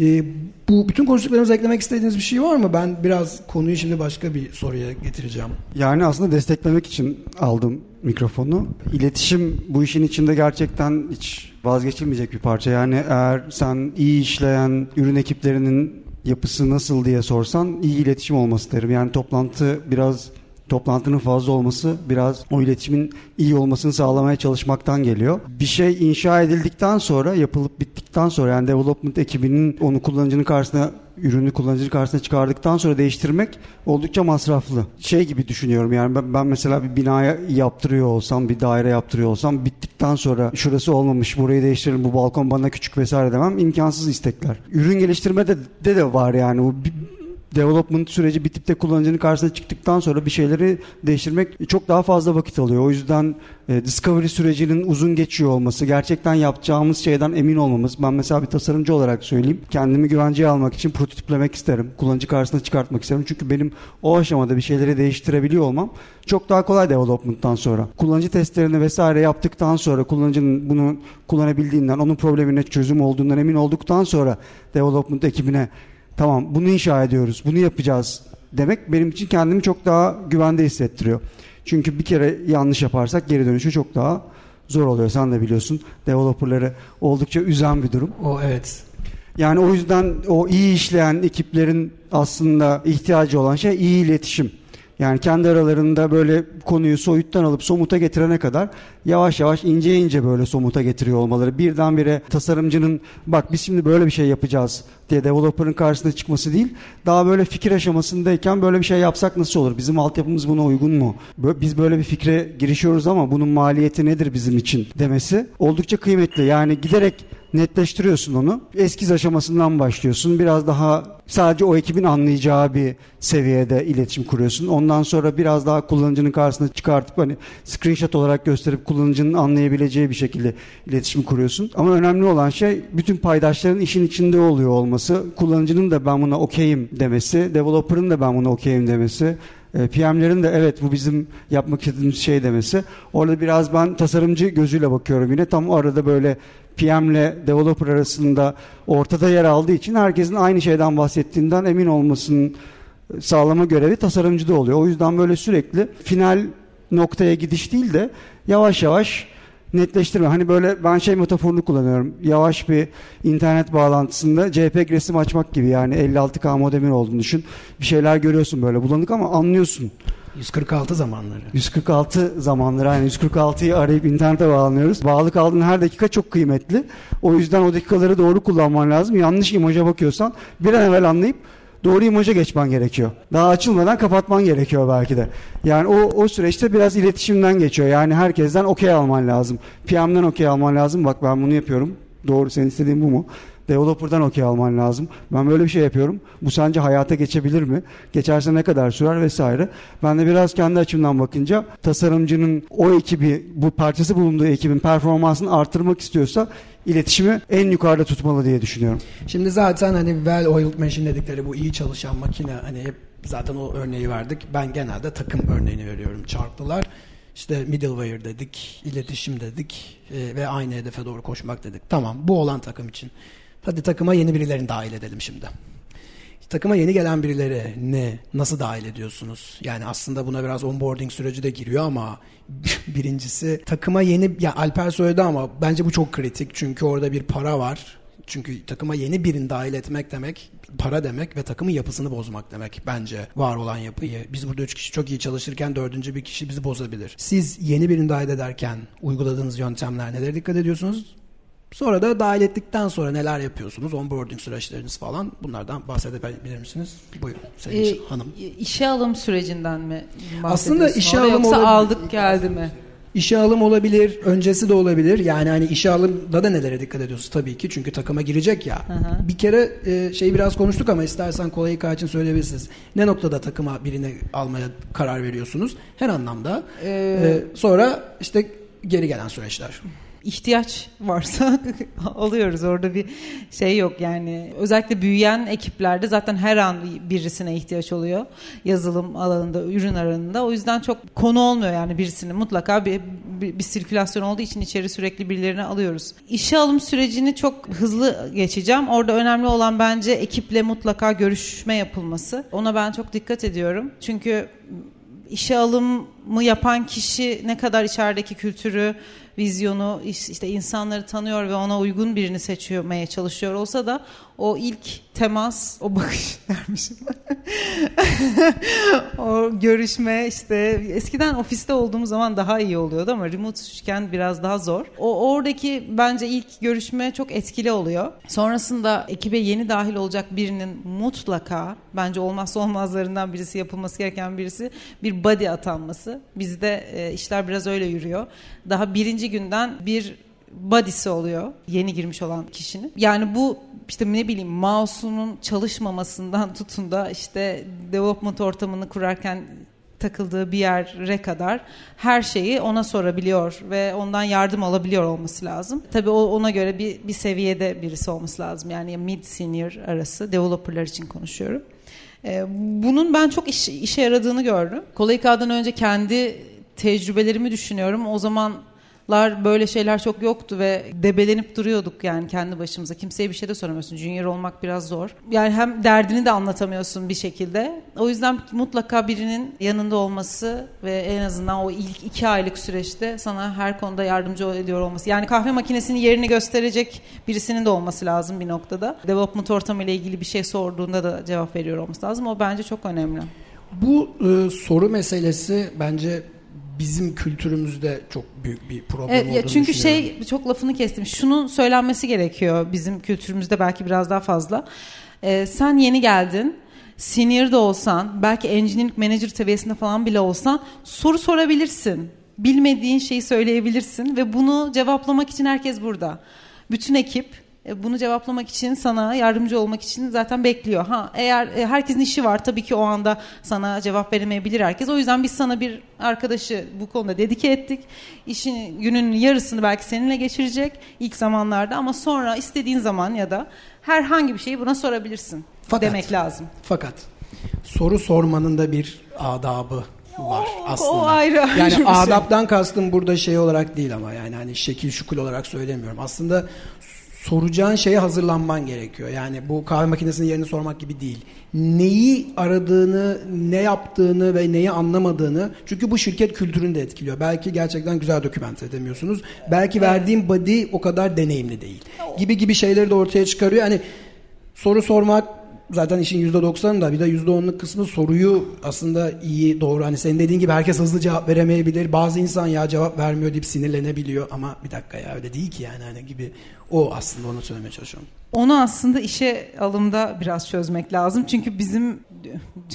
Ee, bu bütün konuştuklarımıza eklemek istediğiniz bir şey var mı? Ben biraz konuyu şimdi başka bir soruya getireceğim. Yani aslında desteklemek için aldım mikrofonu. İletişim bu işin içinde gerçekten hiç vazgeçilmeyecek bir parça. Yani eğer sen iyi işleyen ürün ekiplerinin yapısı nasıl diye sorsan iyi iletişim olması derim. Yani toplantı biraz toplantının fazla olması biraz o iletişimin iyi olmasını sağlamaya çalışmaktan geliyor. Bir şey inşa edildikten sonra yapılıp bittikten sonra yani development ekibinin onu kullanıcının karşısına ürünü kullanıcının karşısına çıkardıktan sonra değiştirmek oldukça masraflı. Şey gibi düşünüyorum yani ben, ben mesela bir binaya yaptırıyor olsam, bir daire yaptırıyor olsam bittikten sonra şurası olmamış, burayı değiştirelim, bu balkon bana küçük vesaire demem imkansız istekler. Ürün geliştirmede de, de var yani. O development süreci bitip de kullanıcının karşısına çıktıktan sonra bir şeyleri değiştirmek çok daha fazla vakit alıyor. O yüzden e, discovery sürecinin uzun geçiyor olması, gerçekten yapacağımız şeyden emin olmamız. Ben mesela bir tasarımcı olarak söyleyeyim. Kendimi güvenceye almak için prototiplemek isterim. Kullanıcı karşısına çıkartmak isterim. Çünkü benim o aşamada bir şeyleri değiştirebiliyor olmam çok daha kolay development'tan sonra. Kullanıcı testlerini vesaire yaptıktan sonra kullanıcının bunu kullanabildiğinden, onun problemine çözüm olduğundan emin olduktan sonra development ekibine tamam bunu inşa ediyoruz, bunu yapacağız demek benim için kendimi çok daha güvende hissettiriyor. Çünkü bir kere yanlış yaparsak geri dönüşü çok daha zor oluyor. Sen de biliyorsun developerları oldukça üzen bir durum. O evet. Yani o yüzden o iyi işleyen ekiplerin aslında ihtiyacı olan şey iyi iletişim. Yani kendi aralarında böyle konuyu soyuttan alıp somuta getirene kadar yavaş yavaş ince ince böyle somuta getiriyor olmaları. Birdenbire tasarımcının bak biz şimdi böyle bir şey yapacağız diye developer'ın karşısına çıkması değil. Daha böyle fikir aşamasındayken böyle bir şey yapsak nasıl olur? Bizim altyapımız buna uygun mu? Biz böyle bir fikre girişiyoruz ama bunun maliyeti nedir bizim için demesi oldukça kıymetli. Yani giderek netleştiriyorsun onu. Eskiz aşamasından başlıyorsun. Biraz daha sadece o ekibin anlayacağı bir seviyede iletişim kuruyorsun. Ondan sonra biraz daha kullanıcının karşısına çıkartıp hani screenshot olarak gösterip kullanıcının anlayabileceği bir şekilde iletişim kuruyorsun. Ama önemli olan şey bütün paydaşların işin içinde oluyor olması. Kullanıcının da ben buna okeyim demesi, developer'ın da ben buna okeyim demesi. E, PM'lerin de evet bu bizim yapmak istediğimiz şey demesi. Orada biraz ben tasarımcı gözüyle bakıyorum yine. Tam arada böyle PM ile developer arasında ortada yer aldığı için herkesin aynı şeyden bahsettiğinden emin olmasının sağlama görevi tasarımcıda oluyor. O yüzden böyle sürekli final noktaya gidiş değil de yavaş yavaş netleştirme. Hani böyle ben şey metaforunu kullanıyorum. Yavaş bir internet bağlantısında JPEG resim açmak gibi yani 56K modemin olduğunu düşün. Bir şeyler görüyorsun böyle bulanık ama anlıyorsun. 146 zamanları. 146 zamanları yani 146'yı arayıp internete bağlanıyoruz. Bağlı kaldığın her dakika çok kıymetli. O yüzden o dakikaları doğru kullanman lazım. Yanlış imaja bakıyorsan bir an evvel anlayıp doğru imaja geçmen gerekiyor. Daha açılmadan kapatman gerekiyor belki de. Yani o, o süreçte biraz iletişimden geçiyor. Yani herkesten okey alman lazım. PM'den okey alman lazım. Bak ben bunu yapıyorum. Doğru senin istediğin bu mu? Developer'dan okey alman lazım. Ben böyle bir şey yapıyorum. Bu sence hayata geçebilir mi? Geçerse ne kadar sürer vesaire. Ben de biraz kendi açımdan bakınca tasarımcının o ekibi, bu parçası bulunduğu ekibin performansını artırmak istiyorsa iletişimi en yukarıda tutmalı diye düşünüyorum. Şimdi zaten hani well oiled machine dedikleri bu iyi çalışan makine hani hep zaten o örneği verdik. Ben genelde takım örneğini veriyorum. Çarklılar işte middleware dedik, iletişim dedik e, ve aynı hedefe doğru koşmak dedik. Tamam bu olan takım için. Hadi takıma yeni birilerini dahil edelim şimdi. Takıma yeni gelen birileri ne, nasıl dahil ediyorsunuz? Yani aslında buna biraz onboarding süreci de giriyor ama (laughs) birincisi takıma yeni, ya Alper söyledi ama bence bu çok kritik. Çünkü orada bir para var. Çünkü takıma yeni birini dahil etmek demek para demek ve takımın yapısını bozmak demek bence var olan yapıyı. Biz burada üç kişi çok iyi çalışırken dördüncü bir kişi bizi bozabilir. Siz yeni birini dahil ederken uyguladığınız yöntemler nelere dikkat ediyorsunuz? Sonra da dahil ettikten sonra neler yapıyorsunuz? Onboarding süreçleriniz falan. Bunlardan bahsedebilir misiniz? Buyurun Sayın ee, Hanım. İşe alım sürecinden mi Aslında işe alım yoksa olabilir. aldık geldi mi? İşe alım olabilir, öncesi de olabilir. Yani hani işe alımda da nelere dikkat ediyorsunuz tabii ki. Çünkü takıma girecek ya. Hı hı. Bir kere e, şey biraz konuştuk ama istersen kolay hikaye için söyleyebilirsiniz. Ne noktada takıma birini almaya karar veriyorsunuz? Her anlamda. Ee... E, sonra işte geri gelen süreçler ihtiyaç varsa (laughs) alıyoruz. Orada bir şey yok yani. Özellikle büyüyen ekiplerde zaten her an birisine ihtiyaç oluyor. Yazılım alanında, ürün alanında. O yüzden çok konu olmuyor yani birisinin. Mutlaka bir, bir, bir sirkülasyon olduğu için içeri sürekli birilerini alıyoruz. İşe alım sürecini çok hızlı geçeceğim. Orada önemli olan bence ekiple mutlaka görüşme yapılması. Ona ben çok dikkat ediyorum. Çünkü işe alımı yapan kişi ne kadar içerideki kültürü, vizyonu, işte insanları tanıyor ve ona uygun birini seçmeye çalışıyor olsa da o ilk temas, o bakış (laughs) dermişim. o görüşme işte eskiden ofiste olduğumuz zaman daha iyi oluyordu ama remote iken biraz daha zor. O oradaki bence ilk görüşme çok etkili oluyor. Sonrasında ekibe yeni dahil olacak birinin mutlaka bence olmazsa olmazlarından birisi yapılması gereken birisi bir body atanması. Bizde e, işler biraz öyle yürüyor. Daha birinci günden bir body'si oluyor yeni girmiş olan kişinin. Yani bu işte ne bileyim mouse'unun çalışmamasından (laughs) tutun da işte development ortamını kurarken takıldığı bir yere kadar her şeyi ona sorabiliyor ve ondan yardım alabiliyor olması lazım. Tabii o ona göre bir, bir seviyede birisi olması lazım. Yani mid senior arası developerlar için konuşuyorum. Ee, bunun ben çok iş, işe yaradığını gördüm. Kolayika'dan önce kendi tecrübelerimi düşünüyorum. O zaman lar böyle şeyler çok yoktu ve debelenip duruyorduk yani kendi başımıza. Kimseye bir şey de soramıyorsun. Junior olmak biraz zor. Yani hem derdini de anlatamıyorsun bir şekilde. O yüzden mutlaka birinin yanında olması ve en azından o ilk iki aylık süreçte sana her konuda yardımcı ediyor olması. Yani kahve makinesinin yerini gösterecek birisinin de olması lazım bir noktada. Development ortamı ile ilgili bir şey sorduğunda da cevap veriyor olması lazım. O bence çok önemli. Bu e, soru meselesi bence bizim kültürümüzde çok büyük bir problem evet, olduğunu Çünkü şey çok lafını kestim. Şunun söylenmesi gerekiyor bizim kültürümüzde belki biraz daha fazla. Ee, sen yeni geldin. Senior da olsan, belki engineering manager seviyesinde falan bile olsan soru sorabilirsin. Bilmediğin şeyi söyleyebilirsin ve bunu cevaplamak için herkes burada. Bütün ekip bunu cevaplamak için sana yardımcı olmak için zaten bekliyor. Ha eğer e, herkesin işi var tabii ki o anda sana cevap veremeyebilir herkes. O yüzden biz sana bir arkadaşı bu konuda dedike ettik. İşin günün yarısını belki seninle geçirecek ilk zamanlarda ama sonra istediğin zaman ya da herhangi bir şeyi buna sorabilirsin fakat, demek lazım. Fakat soru sormanın da bir adabı var aslında. O ayrı. Yani şey. adaptan kastım burada şey olarak değil ama yani hani şekil şukul olarak söylemiyorum. Aslında soracağın şeye hazırlanman gerekiyor. Yani bu kahve makinesinin yerini sormak gibi değil. Neyi aradığını, ne yaptığını ve neyi anlamadığını çünkü bu şirket kültürünü de etkiliyor. Belki gerçekten güzel dokümente edemiyorsunuz. Belki verdiğim body o kadar deneyimli değil. Gibi gibi şeyleri de ortaya çıkarıyor. Hani soru sormak zaten işin %90'ında bir de %10'luk kısmı soruyu aslında iyi doğru hani senin dediğin gibi herkes hızlı cevap veremeyebilir. Bazı insan ya cevap vermiyor deyip sinirlenebiliyor ama bir dakika ya öyle değil ki yani hani gibi o aslında onu söylemeye çalışıyorum. Onu aslında işe alımda biraz çözmek lazım. Çünkü bizim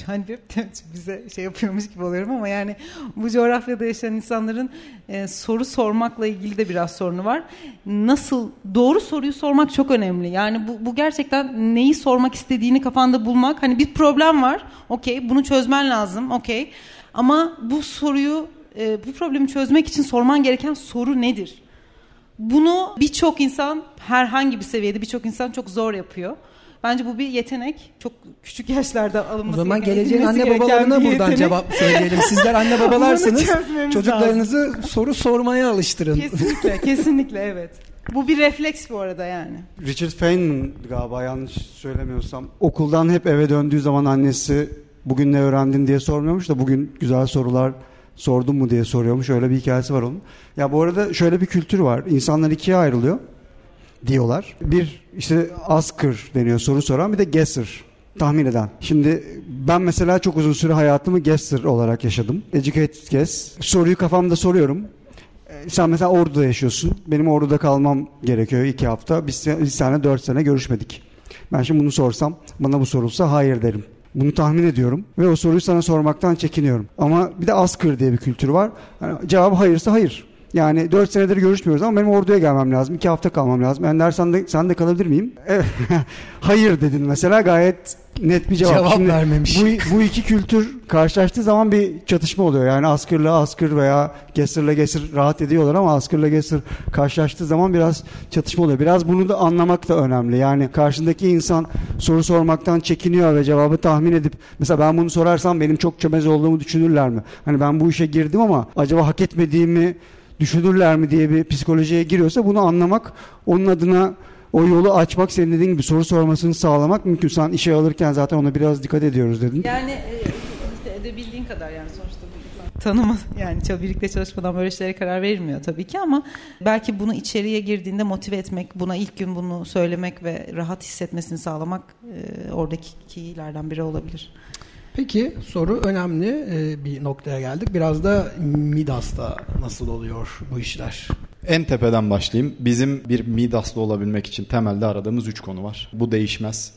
hani (laughs) bize şey yapıyormuş gibi oluyorum ama yani bu coğrafyada yaşayan insanların e, soru sormakla ilgili de biraz sorunu var. Nasıl doğru soruyu sormak çok önemli. Yani bu, bu gerçekten neyi sormak istediğini kafanda bulmak. Hani bir problem var. Okey bunu çözmen lazım. Okey. Ama bu soruyu e, bu problemi çözmek için sorman gereken soru nedir? Bunu birçok insan herhangi bir seviyede birçok insan çok zor yapıyor. Bence bu bir yetenek. Çok küçük yaşlarda alınması O zaman geleceğin anne babalarına buradan yetenek. cevap söyleyelim. Sizler anne (laughs) babalarsınız. çocuklarınızı lazım. (laughs) soru sormaya alıştırın. Kesinlikle, (laughs) kesinlikle evet. Bu bir refleks bu arada yani. Richard Feynman galiba yanlış söylemiyorsam okuldan hep eve döndüğü zaman annesi bugün ne öğrendin diye sormuyormuş da bugün güzel sorular sordum mu diye soruyormuş. Öyle bir hikayesi var onun. Ya bu arada şöyle bir kültür var. İnsanlar ikiye ayrılıyor diyorlar. Bir işte asker deniyor soru soran bir de guesser tahmin eden. Şimdi ben mesela çok uzun süre hayatımı guesser olarak yaşadım. Educated guess. Soruyu kafamda soruyorum. Ee, sen mesela Ordu'da yaşıyorsun. Benim Ordu'da kalmam gerekiyor iki hafta. Biz, biz seninle dört sene görüşmedik. Ben şimdi bunu sorsam, bana bu sorulsa hayır derim. Bunu tahmin ediyorum ve o soruyu sana sormaktan çekiniyorum. Ama bir de askır diye bir kültür var. Yani cevabı hayırsa hayır. Yani 4 senedir görüşmüyoruz ama benim orduya gelmem lazım. 2 hafta kalmam lazım. Ben dersen de, sen de kalabilir miyim? (laughs) hayır dedin mesela gayet net bir cevap. Cevap Şimdi vermemiş. Bu, bu iki kültür karşılaştığı zaman bir çatışma oluyor. Yani askırla askır veya gesirle gesir rahat ediyorlar ama askırla gesir karşılaştığı zaman biraz çatışma oluyor. Biraz bunu da anlamak da önemli. Yani karşındaki insan soru sormaktan çekiniyor ve cevabı tahmin edip mesela ben bunu sorarsam benim çok çömez olduğumu düşünürler mi? Hani ben bu işe girdim ama acaba hak etmediğimi düşünürler mi diye bir psikolojiye giriyorsa bunu anlamak onun adına o yolu açmak senin dediğin gibi soru sormasını sağlamak mümkün. Sen işe alırken zaten ona biraz dikkat ediyoruz dedin. Yani e, işte edebildiğin kadar yani sonuçta tanımaz yani birlikte çalışmadan böyle şeylere karar verilmiyor tabii ki ama belki bunu içeriye girdiğinde motive etmek, buna ilk gün bunu söylemek ve rahat hissetmesini sağlamak e, oradaki keylerden biri olabilir. Peki soru önemli e, bir noktaya geldik. Biraz da Midas'ta nasıl oluyor bu işler? En tepeden başlayayım. Bizim bir Midas'lı olabilmek için temelde aradığımız üç konu var. Bu değişmez.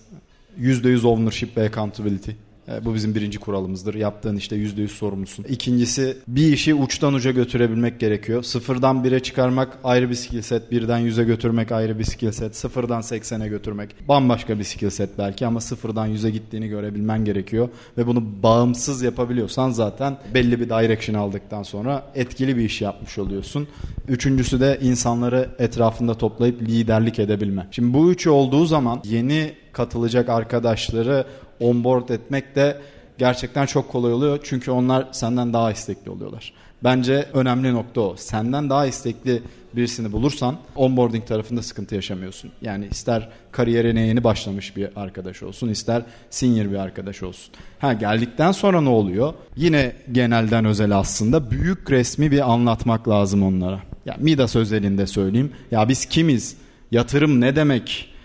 %100 ownership ve accountability. E, bu bizim birinci kuralımızdır. Yaptığın işte yüzde yüz sorumlusun. İkincisi bir işi uçtan uca götürebilmek gerekiyor. Sıfırdan bire çıkarmak ayrı bir skill set. Birden yüze götürmek ayrı bir skill set. Sıfırdan seksene götürmek bambaşka bir skill set belki ama sıfırdan yüze gittiğini görebilmen gerekiyor. Ve bunu bağımsız yapabiliyorsan zaten belli bir direction aldıktan sonra etkili bir iş yapmış oluyorsun. Üçüncüsü de insanları etrafında toplayıp liderlik edebilme. Şimdi bu üçü olduğu zaman yeni katılacak arkadaşları onboard etmek de gerçekten çok kolay oluyor. Çünkü onlar senden daha istekli oluyorlar. Bence önemli nokta o. Senden daha istekli birisini bulursan onboarding tarafında sıkıntı yaşamıyorsun. Yani ister kariyerine yeni başlamış bir arkadaş olsun, ister senior bir arkadaş olsun. Ha geldikten sonra ne oluyor? Yine genelden özel aslında büyük resmi bir anlatmak lazım onlara. Ya Midas özelinde söyleyeyim. Ya biz kimiz? Yatırım ne demek?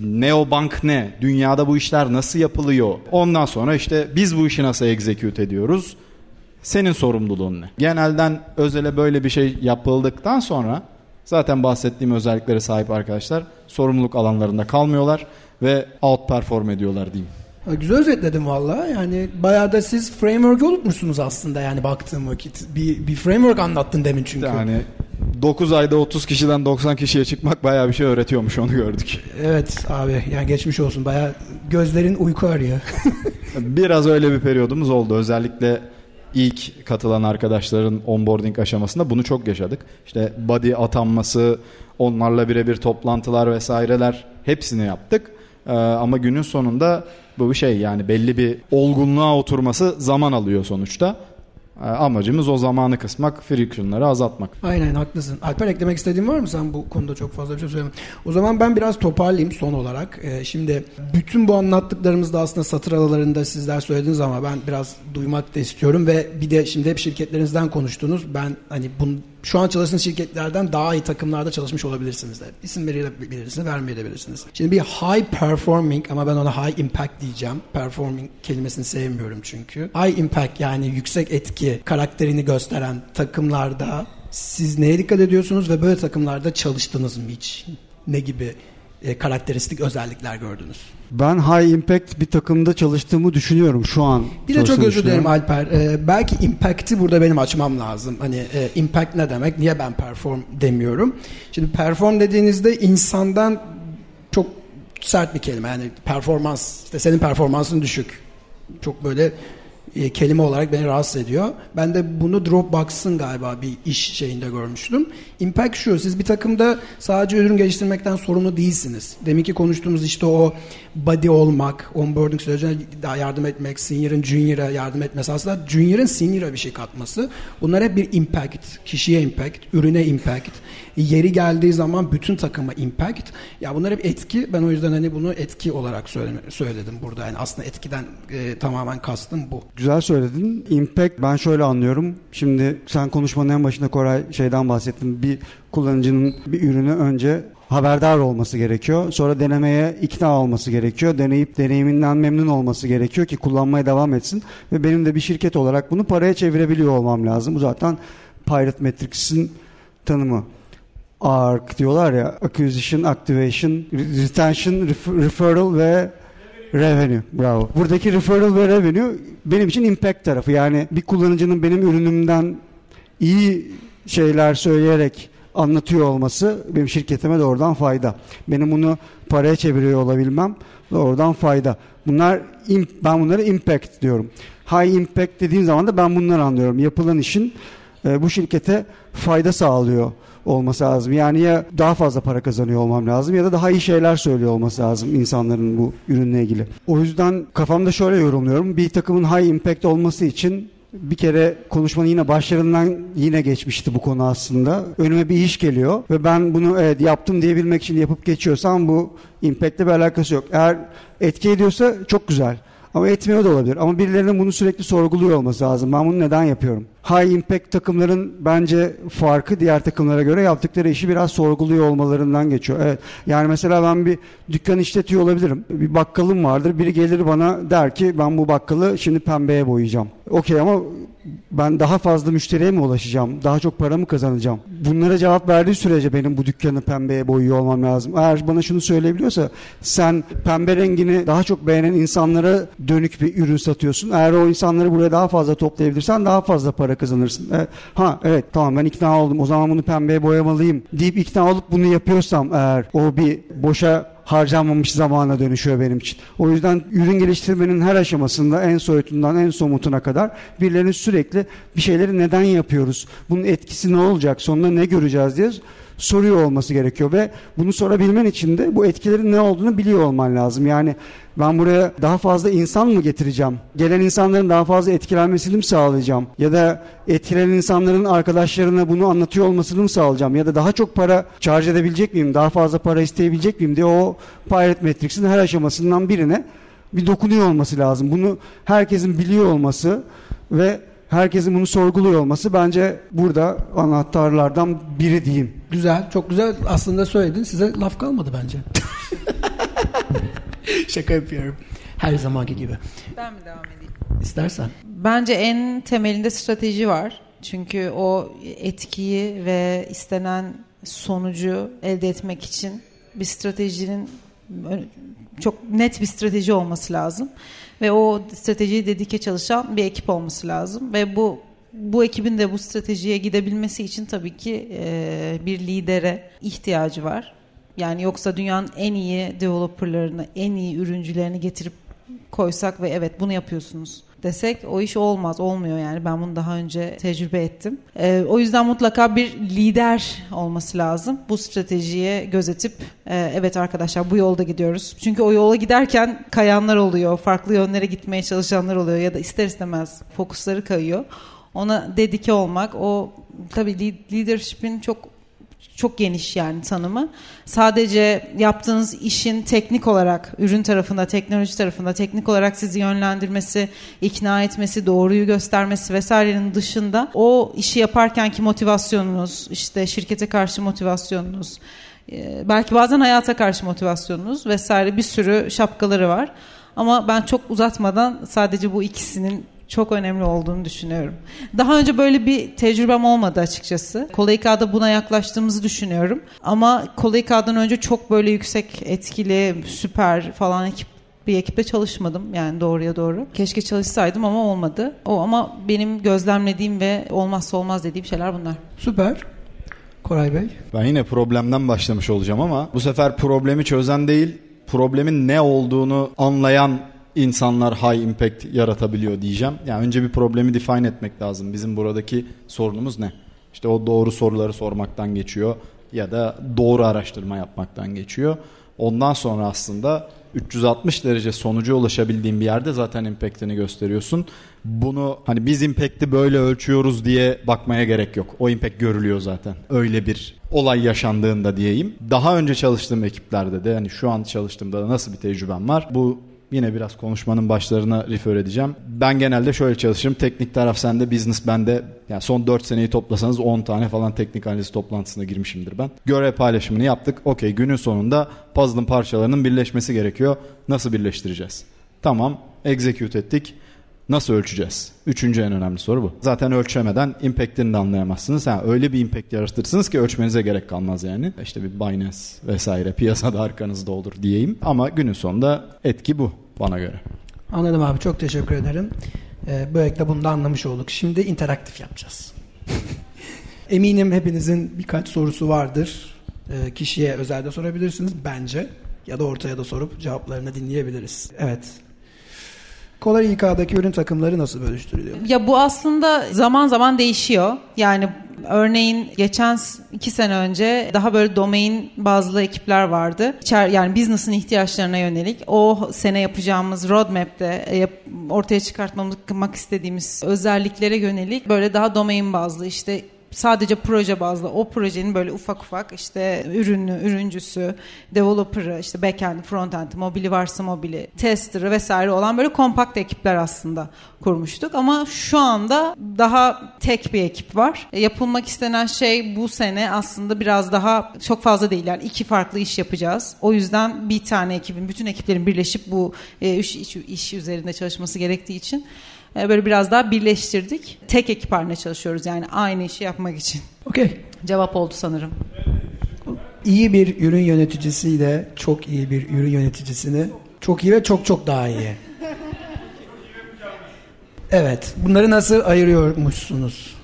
Neobank ne? Dünyada bu işler nasıl yapılıyor? Ondan sonra işte biz bu işi nasıl execute ediyoruz? Senin sorumluluğun ne? Genelden özele böyle bir şey yapıldıktan sonra zaten bahsettiğim özelliklere sahip arkadaşlar sorumluluk alanlarında kalmıyorlar ve out perform ediyorlar diyeyim. Güzel özetledim valla. Yani bayağı da siz framework unutmuşsunuz aslında yani baktığım vakit. Bir, bir framework anlattın demin çünkü. Yani 9 ayda 30 kişiden 90 kişiye çıkmak bayağı bir şey öğretiyormuş onu gördük. Evet abi yani geçmiş olsun bayağı gözlerin uyku arıyor. (laughs) Biraz öyle bir periyodumuz oldu özellikle ilk katılan arkadaşların onboarding aşamasında bunu çok yaşadık. İşte body atanması, onlarla birebir toplantılar vesaireler hepsini yaptık. Ee, ama günün sonunda bu bir şey yani belli bir olgunluğa oturması zaman alıyor sonuçta. E, amacımız o zamanı kısmak, friction'ları azaltmak. Aynen haklısın. Alper eklemek istediğin var mı? Sen bu konuda çok fazla bir şey söylemem. O zaman ben biraz toparlayayım son olarak. Ee, şimdi bütün bu anlattıklarımızda aslında satır aralarında sizler söylediniz ama ben biraz duymak da istiyorum ve bir de şimdi hep şirketlerinizden konuştunuz. Ben hani bunu şu an çalıştığınız şirketlerden daha iyi takımlarda çalışmış olabilirsiniz de. İsim verebilirsiniz, vermeyebilirsiniz. Şimdi bir high performing ama ben ona high impact diyeceğim. Performing kelimesini sevmiyorum çünkü. High impact yani yüksek etki karakterini gösteren takımlarda siz neye dikkat ediyorsunuz ve böyle takımlarda çalıştınız mı hiç? Ne gibi e, karakteristik özellikler gördünüz? Ben high impact bir takımda çalıştığımı düşünüyorum şu an. Bir de çok özür dilerim Alper. Ee, belki impact'i burada benim açmam lazım. Hani e, impact ne demek? Niye ben perform demiyorum? Şimdi perform dediğinizde insandan çok sert bir kelime. Yani performans, işte senin performansın düşük. Çok böyle e, kelime olarak beni rahatsız ediyor. Ben de bunu Dropbox'ın galiba bir iş şeyinde görmüştüm. Impact şu, siz bir takımda sadece ürün geliştirmekten sorumlu değilsiniz. Deminki konuştuğumuz işte o body olmak, onboarding sürecine daha yardım etmek, senior'ın junior'a yardım etmesi aslında junior'ın senior'a bir şey katması. Bunlar hep bir impact, kişiye impact, ürüne impact, yeri geldiği zaman bütün takıma impact. Ya bunlar hep etki. Ben o yüzden hani bunu etki olarak söyledim burada. Yani aslında etkiden e, tamamen kastım bu. Güzel söyledin. Impact ben şöyle anlıyorum. Şimdi sen konuşmanın en başında Koray şeyden bahsettin. Bir kullanıcının bir ürünü önce haberdar olması gerekiyor. Sonra denemeye ikna olması gerekiyor. Deneyip deneyiminden memnun olması gerekiyor ki kullanmaya devam etsin. Ve benim de bir şirket olarak bunu paraya çevirebiliyor olmam lazım. Bu zaten Pirate Matrix'in tanımı. ARC diyorlar ya Acquisition, Activation, Retention, Referral ve Revenue. Bravo. Buradaki referral ve revenue benim için impact tarafı. Yani bir kullanıcının benim ürünümden iyi şeyler söyleyerek anlatıyor olması benim şirketime doğrudan fayda. Benim bunu paraya çeviriyor olabilmem doğrudan fayda. Bunlar ben bunları impact diyorum. High impact dediğim zaman da ben bunları anlıyorum. Yapılan işin e, bu şirkete fayda sağlıyor olması lazım. Yani ya daha fazla para kazanıyor olmam lazım ya da daha iyi şeyler söylüyor olması lazım insanların bu ürünle ilgili. O yüzden kafamda şöyle yorumluyorum. Bir takımın high impact olması için bir kere konuşmanın yine başlarından yine geçmişti bu konu aslında. Önüme bir iş geliyor ve ben bunu evet yaptım diyebilmek için yapıp geçiyorsam bu impact'le bir alakası yok. Eğer etki ediyorsa çok güzel. Ama etmiyor da olabilir. Ama birilerinin bunu sürekli sorguluyor olması lazım. Ben bunu neden yapıyorum? High impact takımların bence farkı diğer takımlara göre yaptıkları işi biraz sorguluyor olmalarından geçiyor. Evet. Yani mesela ben bir dükkan işletiyor olabilirim. Bir bakkalım vardır. Biri gelir bana der ki ben bu bakkalı şimdi pembeye boyayacağım. Okey ama ben daha fazla müşteriye mi ulaşacağım? Daha çok para mı kazanacağım? Bunlara cevap verdiği sürece benim bu dükkanı pembeye boyuyor olmam lazım. Eğer bana şunu söyleyebiliyorsa sen pembe rengini daha çok beğenen insanlara dönük bir ürün satıyorsun. Eğer o insanları buraya daha fazla toplayabilirsen daha fazla para kazanırsın. E, ha evet tamam ben ikna oldum o zaman bunu pembeye boyamalıyım deyip ikna olup bunu yapıyorsam eğer o bir boşa harcanmamış zamana dönüşüyor benim için. O yüzden ürün geliştirmenin her aşamasında en soyutundan en somutuna kadar birilerinin sürekli bir şeyleri neden yapıyoruz? Bunun etkisi ne olacak? Sonunda ne göreceğiz diye soruyor olması gerekiyor ve bunu sorabilmen için de bu etkilerin ne olduğunu biliyor olman lazım. Yani ben buraya daha fazla insan mı getireceğim? Gelen insanların daha fazla etkilenmesini mi sağlayacağım? Ya da etkilenen insanların arkadaşlarına bunu anlatıyor olmasını mı sağlayacağım? Ya da daha çok para charge edebilecek miyim? Daha fazla para isteyebilecek miyim diye o Pirate Matrix'in her aşamasından birine bir dokunuyor olması lazım. Bunu herkesin biliyor olması ve herkesin bunu sorguluyor olması bence burada anahtarlardan biri diyeyim. Güzel, çok güzel aslında söyledin. Size laf kalmadı bence. (laughs) Şaka yapıyorum. Her zamanki gibi. Ben mi devam edeyim? İstersen. Bence en temelinde strateji var. Çünkü o etkiyi ve istenen sonucu elde etmek için bir stratejinin çok net bir strateji olması lazım ve o stratejiyi dedike çalışan bir ekip olması lazım ve bu bu ekibin de bu stratejiye gidebilmesi için tabii ki e, bir lidere ihtiyacı var. Yani yoksa dünyanın en iyi developerlarını, en iyi ürüncülerini getirip koysak ve evet bunu yapıyorsunuz desek o iş olmaz, olmuyor yani. Ben bunu daha önce tecrübe ettim. Ee, o yüzden mutlaka bir lider olması lazım. Bu stratejiye gözetip e, evet arkadaşlar bu yolda gidiyoruz. Çünkü o yola giderken kayanlar oluyor, farklı yönlere gitmeye çalışanlar oluyor ya da ister istemez fokusları kayıyor. ona dedike olmak o tabii leadership'in çok çok geniş yani tanımı. Sadece yaptığınız işin teknik olarak, ürün tarafında, teknoloji tarafında teknik olarak sizi yönlendirmesi, ikna etmesi, doğruyu göstermesi vesairenin dışında o işi yaparkenki motivasyonunuz, işte şirkete karşı motivasyonunuz, e, belki bazen hayata karşı motivasyonunuz vesaire bir sürü şapkaları var. Ama ben çok uzatmadan sadece bu ikisinin çok önemli olduğunu düşünüyorum. Daha önce böyle bir tecrübem olmadı açıkçası. Kolayika'da buna yaklaştığımızı düşünüyorum. Ama Kolayika'dan önce çok böyle yüksek etkili, süper falan ekip bir ekiple çalışmadım yani doğruya doğru. Keşke çalışsaydım ama olmadı. O ama benim gözlemlediğim ve olmazsa olmaz dediğim şeyler bunlar. Süper. Koray Bey. Ben yine problemden başlamış olacağım ama bu sefer problemi çözen değil, problemin ne olduğunu anlayan insanlar high impact yaratabiliyor diyeceğim. Yani önce bir problemi define etmek lazım. Bizim buradaki sorunumuz ne? İşte o doğru soruları sormaktan geçiyor ya da doğru araştırma yapmaktan geçiyor. Ondan sonra aslında 360 derece sonuca ulaşabildiğin bir yerde zaten impact'ini gösteriyorsun. Bunu hani biz impact'i böyle ölçüyoruz diye bakmaya gerek yok. O impact görülüyor zaten. Öyle bir olay yaşandığında diyeyim. Daha önce çalıştığım ekiplerde de hani şu an çalıştığımda da nasıl bir tecrübem var? Bu Yine biraz konuşmanın başlarına refer edeceğim. Ben genelde şöyle çalışırım. Teknik taraf sende, business bende. Yani son 4 seneyi toplasanız 10 tane falan teknik analiz toplantısına girmişimdir ben. Görev paylaşımını yaptık. Okey günün sonunda puzzle'ın parçalarının birleşmesi gerekiyor. Nasıl birleştireceğiz? Tamam execute ettik. Nasıl ölçeceğiz? Üçüncü en önemli soru bu. Zaten ölçemeden impact'ini de anlayamazsınız. Yani öyle bir impact yaratırsınız ki ölçmenize gerek kalmaz yani. İşte bir Binance vesaire piyasada arkanızda olur diyeyim. Ama günün sonunda etki bu bana göre. Anladım abi çok teşekkür ederim. Ee, böylelikle bunu da anlamış olduk. Şimdi interaktif yapacağız. (laughs) Eminim hepinizin birkaç sorusu vardır. Ee, kişiye özelde sorabilirsiniz bence. Ya da ortaya da sorup cevaplarını dinleyebiliriz. Evet Kolay İK'daki ürün takımları nasıl bölüştürülüyor? Ya bu aslında zaman zaman değişiyor. Yani Örneğin geçen iki sene önce daha böyle domain bazlı ekipler vardı. İçer, yani business'ın ihtiyaçlarına yönelik o sene yapacağımız roadmap'te e, ortaya çıkartmak istediğimiz özelliklere yönelik böyle daha domain bazlı işte sadece proje bazlı o projenin böyle ufak ufak işte ürünü, ürüncüsü, developer'ı, işte backend, frontend, mobili varsa mobili, tester'ı vesaire olan böyle kompakt ekipler aslında kurmuştuk. Ama şu anda daha tek bir ekip var. E, yapılmak istenen şey bu sene aslında biraz daha çok fazla değil. Yani iki farklı iş yapacağız. O yüzden bir tane ekibin, bütün ekiplerin birleşip bu e, iş, iş, iş üzerinde çalışması gerektiği için böyle biraz daha birleştirdik. Tek ekip haline çalışıyoruz yani aynı işi yapmak için. Okey. Cevap oldu sanırım. İyi bir ürün yöneticisiyle çok iyi bir ürün yöneticisini çok iyi ve çok çok daha iyi. Evet. Bunları nasıl ayırıyormuşsunuz?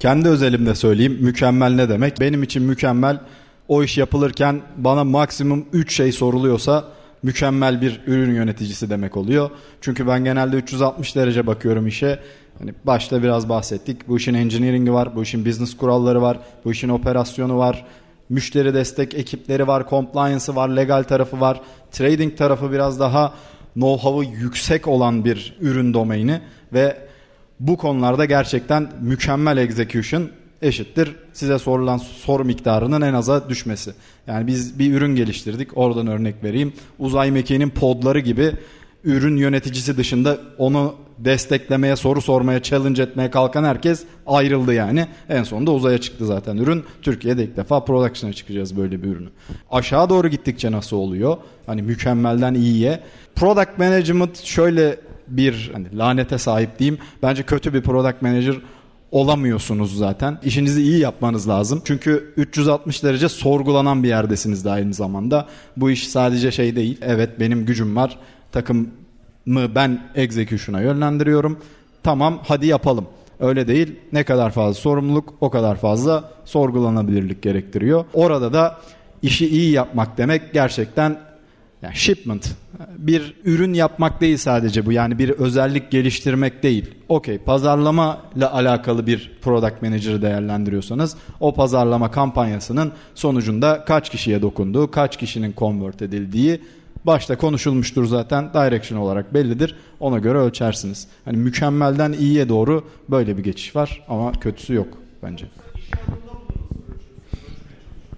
Kendi özelimde söyleyeyim. Mükemmel ne demek? Benim için mükemmel o iş yapılırken bana maksimum 3 şey soruluyorsa mükemmel bir ürün yöneticisi demek oluyor. Çünkü ben genelde 360 derece bakıyorum işe. Hani başta biraz bahsettik. Bu işin engineering'i var, bu işin business kuralları var, bu işin operasyonu var, müşteri destek ekipleri var, compliance'ı var, legal tarafı var. Trading tarafı biraz daha know-how'ı yüksek olan bir ürün domaini ve bu konularda gerçekten mükemmel execution eşittir size sorulan soru miktarının en aza düşmesi. Yani biz bir ürün geliştirdik. Oradan örnek vereyim. Uzay mekiğinin podları gibi ürün yöneticisi dışında onu desteklemeye, soru sormaya, challenge etmeye kalkan herkes ayrıldı yani. En sonunda uzaya çıktı zaten ürün. Türkiye'de ilk defa production'a çıkacağız böyle bir ürünü. Aşağı doğru gittikçe nasıl oluyor? Hani mükemmelden iyiye. Product management şöyle bir hani lanete sahip diyeyim. Bence kötü bir product manager olamıyorsunuz zaten. İşinizi iyi yapmanız lazım. Çünkü 360 derece sorgulanan bir yerdesiniz de aynı zamanda. Bu iş sadece şey değil. Evet benim gücüm var. Takımı ben execution'a yönlendiriyorum. Tamam hadi yapalım. Öyle değil. Ne kadar fazla sorumluluk o kadar fazla sorgulanabilirlik gerektiriyor. Orada da işi iyi yapmak demek gerçekten yani shipment bir ürün yapmak değil sadece bu. Yani bir özellik geliştirmek değil. Okey pazarlama ile alakalı bir product manager'ı değerlendiriyorsanız o pazarlama kampanyasının sonucunda kaç kişiye dokunduğu, kaç kişinin convert edildiği Başta konuşulmuştur zaten. Direction olarak bellidir. Ona göre ölçersiniz. Hani mükemmelden iyiye doğru böyle bir geçiş var ama kötüsü yok bence.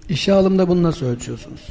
İşe alımda bunu nasıl ölçüyorsunuz?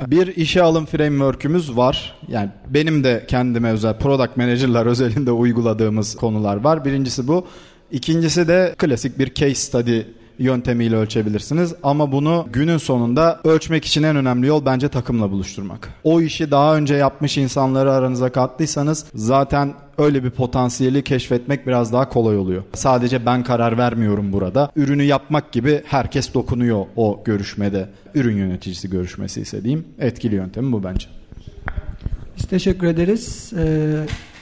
Bir işe alım framework'ümüz var. Yani benim de kendime özel product manager'lar (laughs) özelinde uyguladığımız konular var. Birincisi bu. İkincisi de klasik bir case study yöntemiyle ölçebilirsiniz. Ama bunu günün sonunda ölçmek için en önemli yol bence takımla buluşturmak. O işi daha önce yapmış insanları aranıza kattıysanız zaten öyle bir potansiyeli keşfetmek biraz daha kolay oluyor. Sadece ben karar vermiyorum burada. Ürünü yapmak gibi herkes dokunuyor o görüşmede. Ürün yöneticisi görüşmesi ise diyeyim. Etkili yöntemi bu bence. Biz teşekkür ederiz. Ee,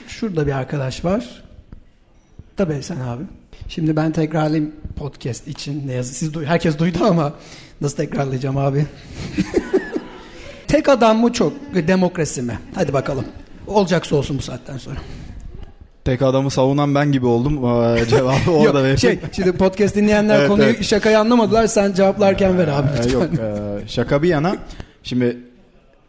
şurada bir arkadaş var. Tabii sen abi. Şimdi ben tekrarlayayım podcast için. Ne yazık siz duy herkes duydu ama nasıl tekrarlayacağım abi? (laughs) Tek adam mı çok demokrasi mi? Hadi bakalım. Olacaksa olsun bu saatten sonra. Tek adamı savunan ben gibi oldum. Ee, (laughs) cevabı orada vereyim. şey, şimdi podcast dinleyenler (laughs) Evet, konuyu evet. şakayı anlamadılar. Sen cevaplarken ver abi Ee, lütfen. yok e, şaka bir yana. Şimdi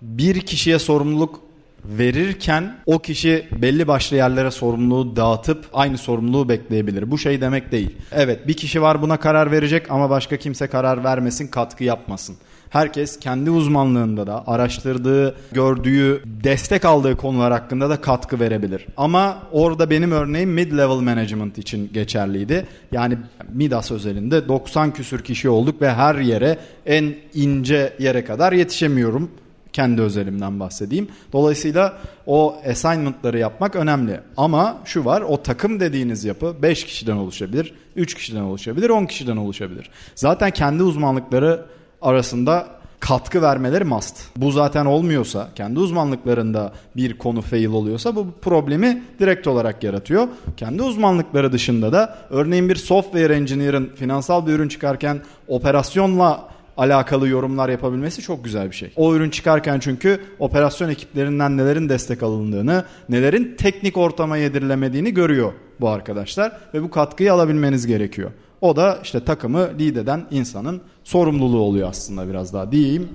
bir kişiye sorumluluk verirken o kişi belli başlı yerlere sorumluluğu dağıtıp aynı sorumluluğu bekleyebilir. Bu şey demek değil. Evet bir kişi var buna karar verecek ama başka kimse karar vermesin, katkı yapmasın. Herkes kendi uzmanlığında da araştırdığı, gördüğü, destek aldığı konular hakkında da katkı verebilir. Ama orada benim örneğim mid-level management için geçerliydi. Yani Midas özelinde 90 küsür kişi olduk ve her yere en ince yere kadar yetişemiyorum kendi özelimden bahsedeyim. Dolayısıyla o assignment'ları yapmak önemli. Ama şu var o takım dediğiniz yapı 5 kişiden oluşabilir, 3 kişiden oluşabilir, 10 kişiden oluşabilir. Zaten kendi uzmanlıkları arasında katkı vermeleri must. Bu zaten olmuyorsa, kendi uzmanlıklarında bir konu fail oluyorsa bu problemi direkt olarak yaratıyor. Kendi uzmanlıkları dışında da örneğin bir software engineer'ın finansal bir ürün çıkarken operasyonla alakalı yorumlar yapabilmesi çok güzel bir şey. O ürün çıkarken çünkü operasyon ekiplerinden nelerin destek alındığını, nelerin teknik ortama yedirilemediğini görüyor bu arkadaşlar ve bu katkıyı alabilmeniz gerekiyor. O da işte takımı lead eden insanın sorumluluğu oluyor aslında biraz daha diyeyim.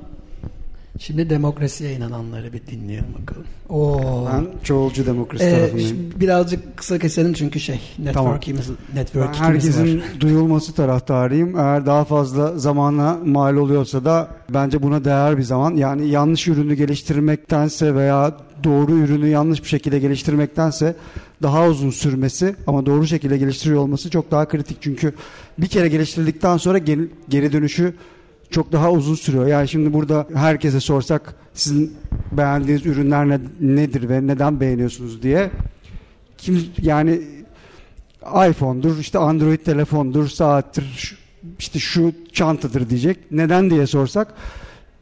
Şimdi demokrasiye inananları bir dinleyelim bakalım. Oo. Ben çoğulcu demokrasi Ee, tarafındayım. birazcık kısa keselim çünkü şey network'imiz Ben network'imiz herkesin var. duyulması taraftarıyım. Eğer daha fazla zamana mal oluyorsa da bence buna değer bir zaman. Yani yanlış ürünü geliştirmektense veya doğru ürünü yanlış bir şekilde geliştirmektense daha uzun sürmesi ama doğru şekilde geliştiriyor olması çok daha kritik. Çünkü bir kere geliştirdikten sonra geri dönüşü çok daha uzun sürüyor. Yani şimdi burada herkese sorsak sizin beğendiğiniz ürünler ne- nedir ve neden beğeniyorsunuz diye kim yani iPhone'dur, işte Android telefondur, saattir, işte şu çantadır diyecek. Neden diye sorsak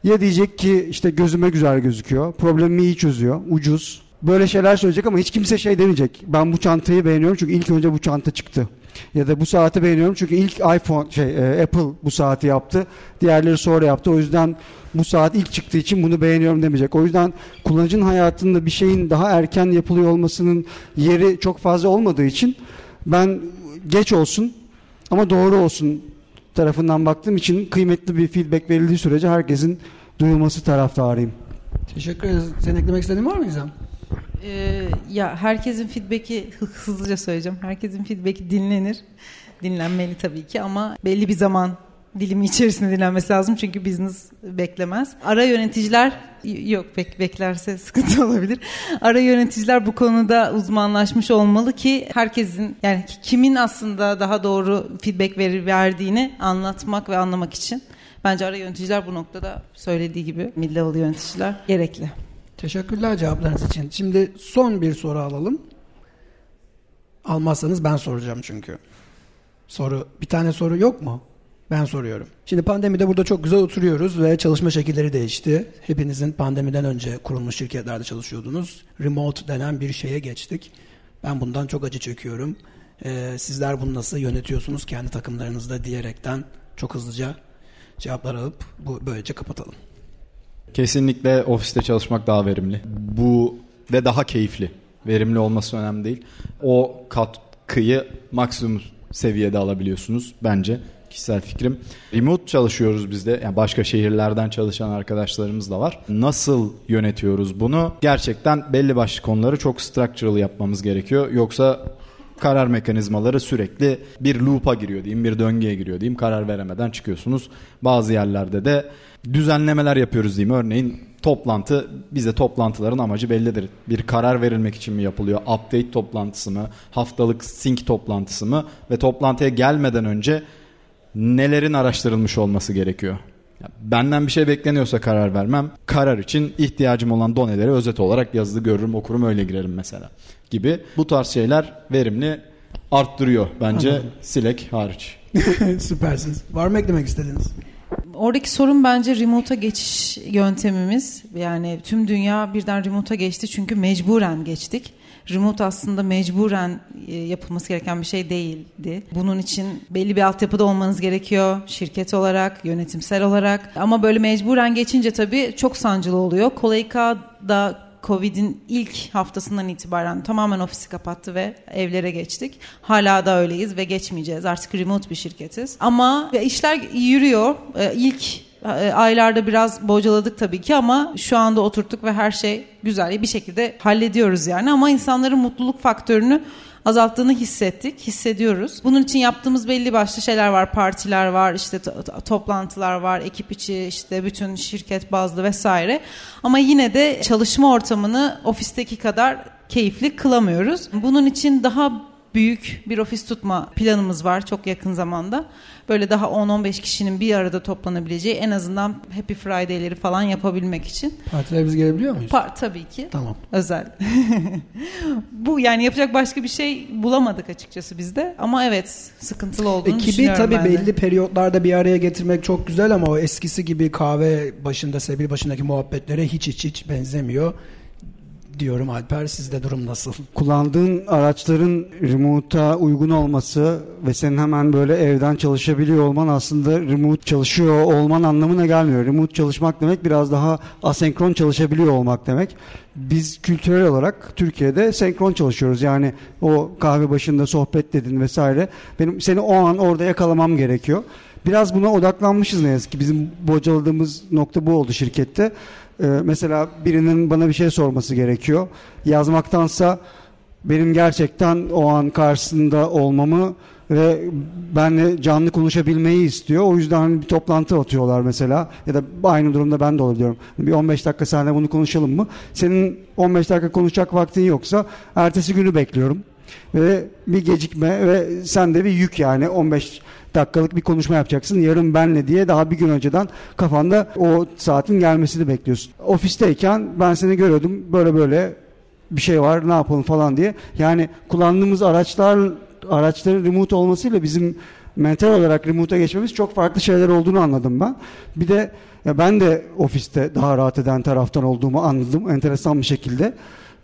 ya diyecek ki işte gözüme güzel gözüküyor, problemimi iyi çözüyor, ucuz. Böyle şeyler söyleyecek ama hiç kimse şey demeyecek. Ben bu çantayı beğeniyorum çünkü ilk önce bu çanta çıktı. Ya da bu saati beğeniyorum çünkü ilk iPhone şey e, Apple bu saati yaptı. Diğerleri sonra yaptı. O yüzden bu saat ilk çıktığı için bunu beğeniyorum demeyecek. O yüzden kullanıcının hayatında bir şeyin daha erken yapılıyor olmasının yeri çok fazla olmadığı için ben geç olsun ama doğru olsun tarafından baktığım için kıymetli bir feedback verildiği sürece herkesin duyulması taraftarıyım. Teşekkür ederiz. Senin eklemek istediğin var mı Gizem? Ee, ya herkesin feedback'i hı- hızlıca söyleyeceğim. Herkesin feedback'i dinlenir. Dinlenmeli tabii ki ama belli bir zaman dilimi içerisinde dinlenmesi lazım çünkü business beklemez. Ara yöneticiler yok bek beklerse sıkıntı (laughs) olabilir. Ara yöneticiler bu konuda uzmanlaşmış olmalı ki herkesin yani ki- kimin aslında daha doğru feedback veri verdiğini anlatmak ve anlamak için. Bence ara yöneticiler bu noktada söylediği gibi level yöneticiler gerekli. Teşekkürler cevaplarınız için. Şimdi son bir soru alalım. Almazsanız ben soracağım çünkü. Soru bir tane soru yok mu? Ben soruyorum. Şimdi pandemide burada çok güzel oturuyoruz ve çalışma şekilleri değişti. Hepinizin pandemiden önce kurulmuş şirketlerde çalışıyordunuz. Remote denen bir şeye geçtik. Ben bundan çok acı çekiyorum. Ee, sizler bunu nasıl yönetiyorsunuz kendi takımlarınızda diyerekten çok hızlıca cevaplar alıp bu böylece kapatalım. Kesinlikle ofiste çalışmak daha verimli. Bu ve daha keyifli. Verimli olması önemli değil. O katkıyı maksimum seviyede alabiliyorsunuz bence. kişisel fikrim. Remote çalışıyoruz biz de. Yani başka şehirlerden çalışan arkadaşlarımız da var. Nasıl yönetiyoruz bunu? Gerçekten belli başlı konuları çok structural yapmamız gerekiyor. Yoksa karar mekanizmaları sürekli bir loop'a giriyor diyeyim, bir döngüye giriyor diyeyim. Karar veremeden çıkıyorsunuz. Bazı yerlerde de düzenlemeler yapıyoruz diyeyim. Örneğin toplantı, bize toplantıların amacı bellidir. Bir karar verilmek için mi yapılıyor? Update toplantısı mı? Haftalık sync toplantısı mı? Ve toplantıya gelmeden önce nelerin araştırılmış olması gerekiyor? Benden bir şey bekleniyorsa karar vermem. Karar için ihtiyacım olan doneleri özet olarak yazılı görürüm, okurum, öyle girerim mesela gibi. Bu tarz şeyler verimli arttırıyor bence Anladım. Silek hariç. (laughs) Süpersiniz. Var mı eklemek istediğiniz? Oradaki sorun bence remote'a geçiş yöntemimiz. Yani tüm dünya birden remote'a geçti çünkü mecburen geçtik. Remote aslında mecburen e, yapılması gereken bir şey değildi. Bunun için belli bir altyapıda olmanız gerekiyor. Şirket olarak, yönetimsel olarak. Ama böyle mecburen geçince tabii çok sancılı oluyor. Kolayka Covid'in ilk haftasından itibaren tamamen ofisi kapattı ve evlere geçtik. Hala da öyleyiz ve geçmeyeceğiz. Artık remote bir şirketiz. Ama işler yürüyor. Ee, ilk e, aylarda biraz bocaladık tabii ki ama şu anda oturttuk ve her şey güzel bir şekilde hallediyoruz yani. Ama insanların mutluluk faktörünü azalttığını hissettik, hissediyoruz. Bunun için yaptığımız belli başlı şeyler var. Partiler var, işte toplantılar var, ekip içi işte bütün şirket bazlı vesaire. Ama yine de çalışma ortamını ofisteki kadar keyifli kılamıyoruz. Bunun için daha büyük bir ofis tutma planımız var çok yakın zamanda. Böyle daha 10-15 kişinin bir arada toplanabileceği en azından Happy Friday'leri falan yapabilmek için. Partiler biz gelebiliyor muyuz? Par tabii ki. Tamam. Özel. (laughs) Bu yani yapacak başka bir şey bulamadık açıkçası bizde. Ama evet sıkıntılı olduğunu Ekibi düşünüyorum tabii ben belli de. periyotlarda bir araya getirmek çok güzel ama o eskisi gibi kahve başında, sebil başındaki muhabbetlere hiç hiç hiç benzemiyor diyorum Alper. Sizde durum nasıl? Kullandığın araçların remote'a uygun olması ve senin hemen böyle evden çalışabiliyor olman aslında remote çalışıyor olman anlamına gelmiyor. Remote çalışmak demek biraz daha asenkron çalışabiliyor olmak demek. Biz kültürel olarak Türkiye'de senkron çalışıyoruz. Yani o kahve başında sohbet dedin vesaire. Benim seni o an orada yakalamam gerekiyor. Biraz buna odaklanmışız ne yazık ki. Bizim bocaladığımız nokta bu oldu şirkette. Ee, mesela birinin bana bir şey sorması gerekiyor. Yazmaktansa benim gerçekten o an karşısında olmamı ve benle canlı konuşabilmeyi istiyor. O yüzden bir toplantı atıyorlar mesela. Ya da aynı durumda ben de olabiliyorum. Bir 15 dakika seninle bunu konuşalım mı? Senin 15 dakika konuşacak vaktin yoksa ertesi günü bekliyorum. Ve bir gecikme ve sen de bir yük yani 15 dakikalık bir konuşma yapacaksın. Yarın benle diye daha bir gün önceden kafanda o saatin gelmesini bekliyorsun. Ofisteyken ben seni görüyordum böyle böyle bir şey var ne yapalım falan diye. Yani kullandığımız araçlar araçların remote olmasıyla bizim mental olarak remote'a geçmemiz çok farklı şeyler olduğunu anladım ben. Bir de ya ben de ofiste daha rahat eden taraftan olduğumu anladım enteresan bir şekilde.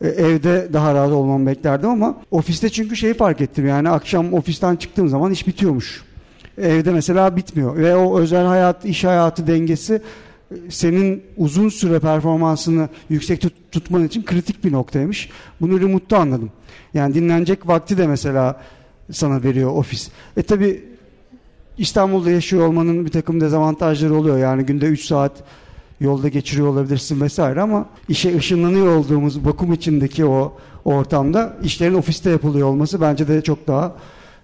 E, evde daha rahat olmamı beklerdim ama ofiste çünkü şeyi fark ettim yani akşam ofisten çıktığım zaman iş bitiyormuş. Evde mesela bitmiyor ve o özel hayat iş hayatı dengesi e, senin uzun süre performansını yüksek tut, tutman için kritik bir noktaymış. Bunu remote'da anladım. Yani dinlenecek vakti de mesela sana veriyor ofis. E tabi İstanbul'da yaşıyor olmanın bir takım dezavantajları oluyor. Yani günde 3 saat yolda geçiriyor olabilirsin vesaire ama işe ışınlanıyor olduğumuz vakum içindeki o ortamda işlerin ofiste yapılıyor olması bence de çok daha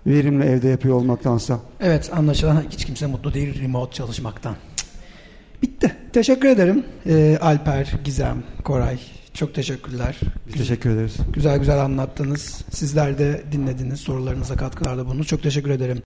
verimli evde yapıyor olmaktansa. Evet anlaşılan hiç kimse mutlu değil remote çalışmaktan. Bitti. Teşekkür ederim ee, Alper, Gizem, Koray. Çok teşekkürler. Biz teşekkür ederiz. Güzel güzel anlattınız. Sizler de dinlediniz. Sorularınıza katkılarda bulundunuz. Çok teşekkür ederim.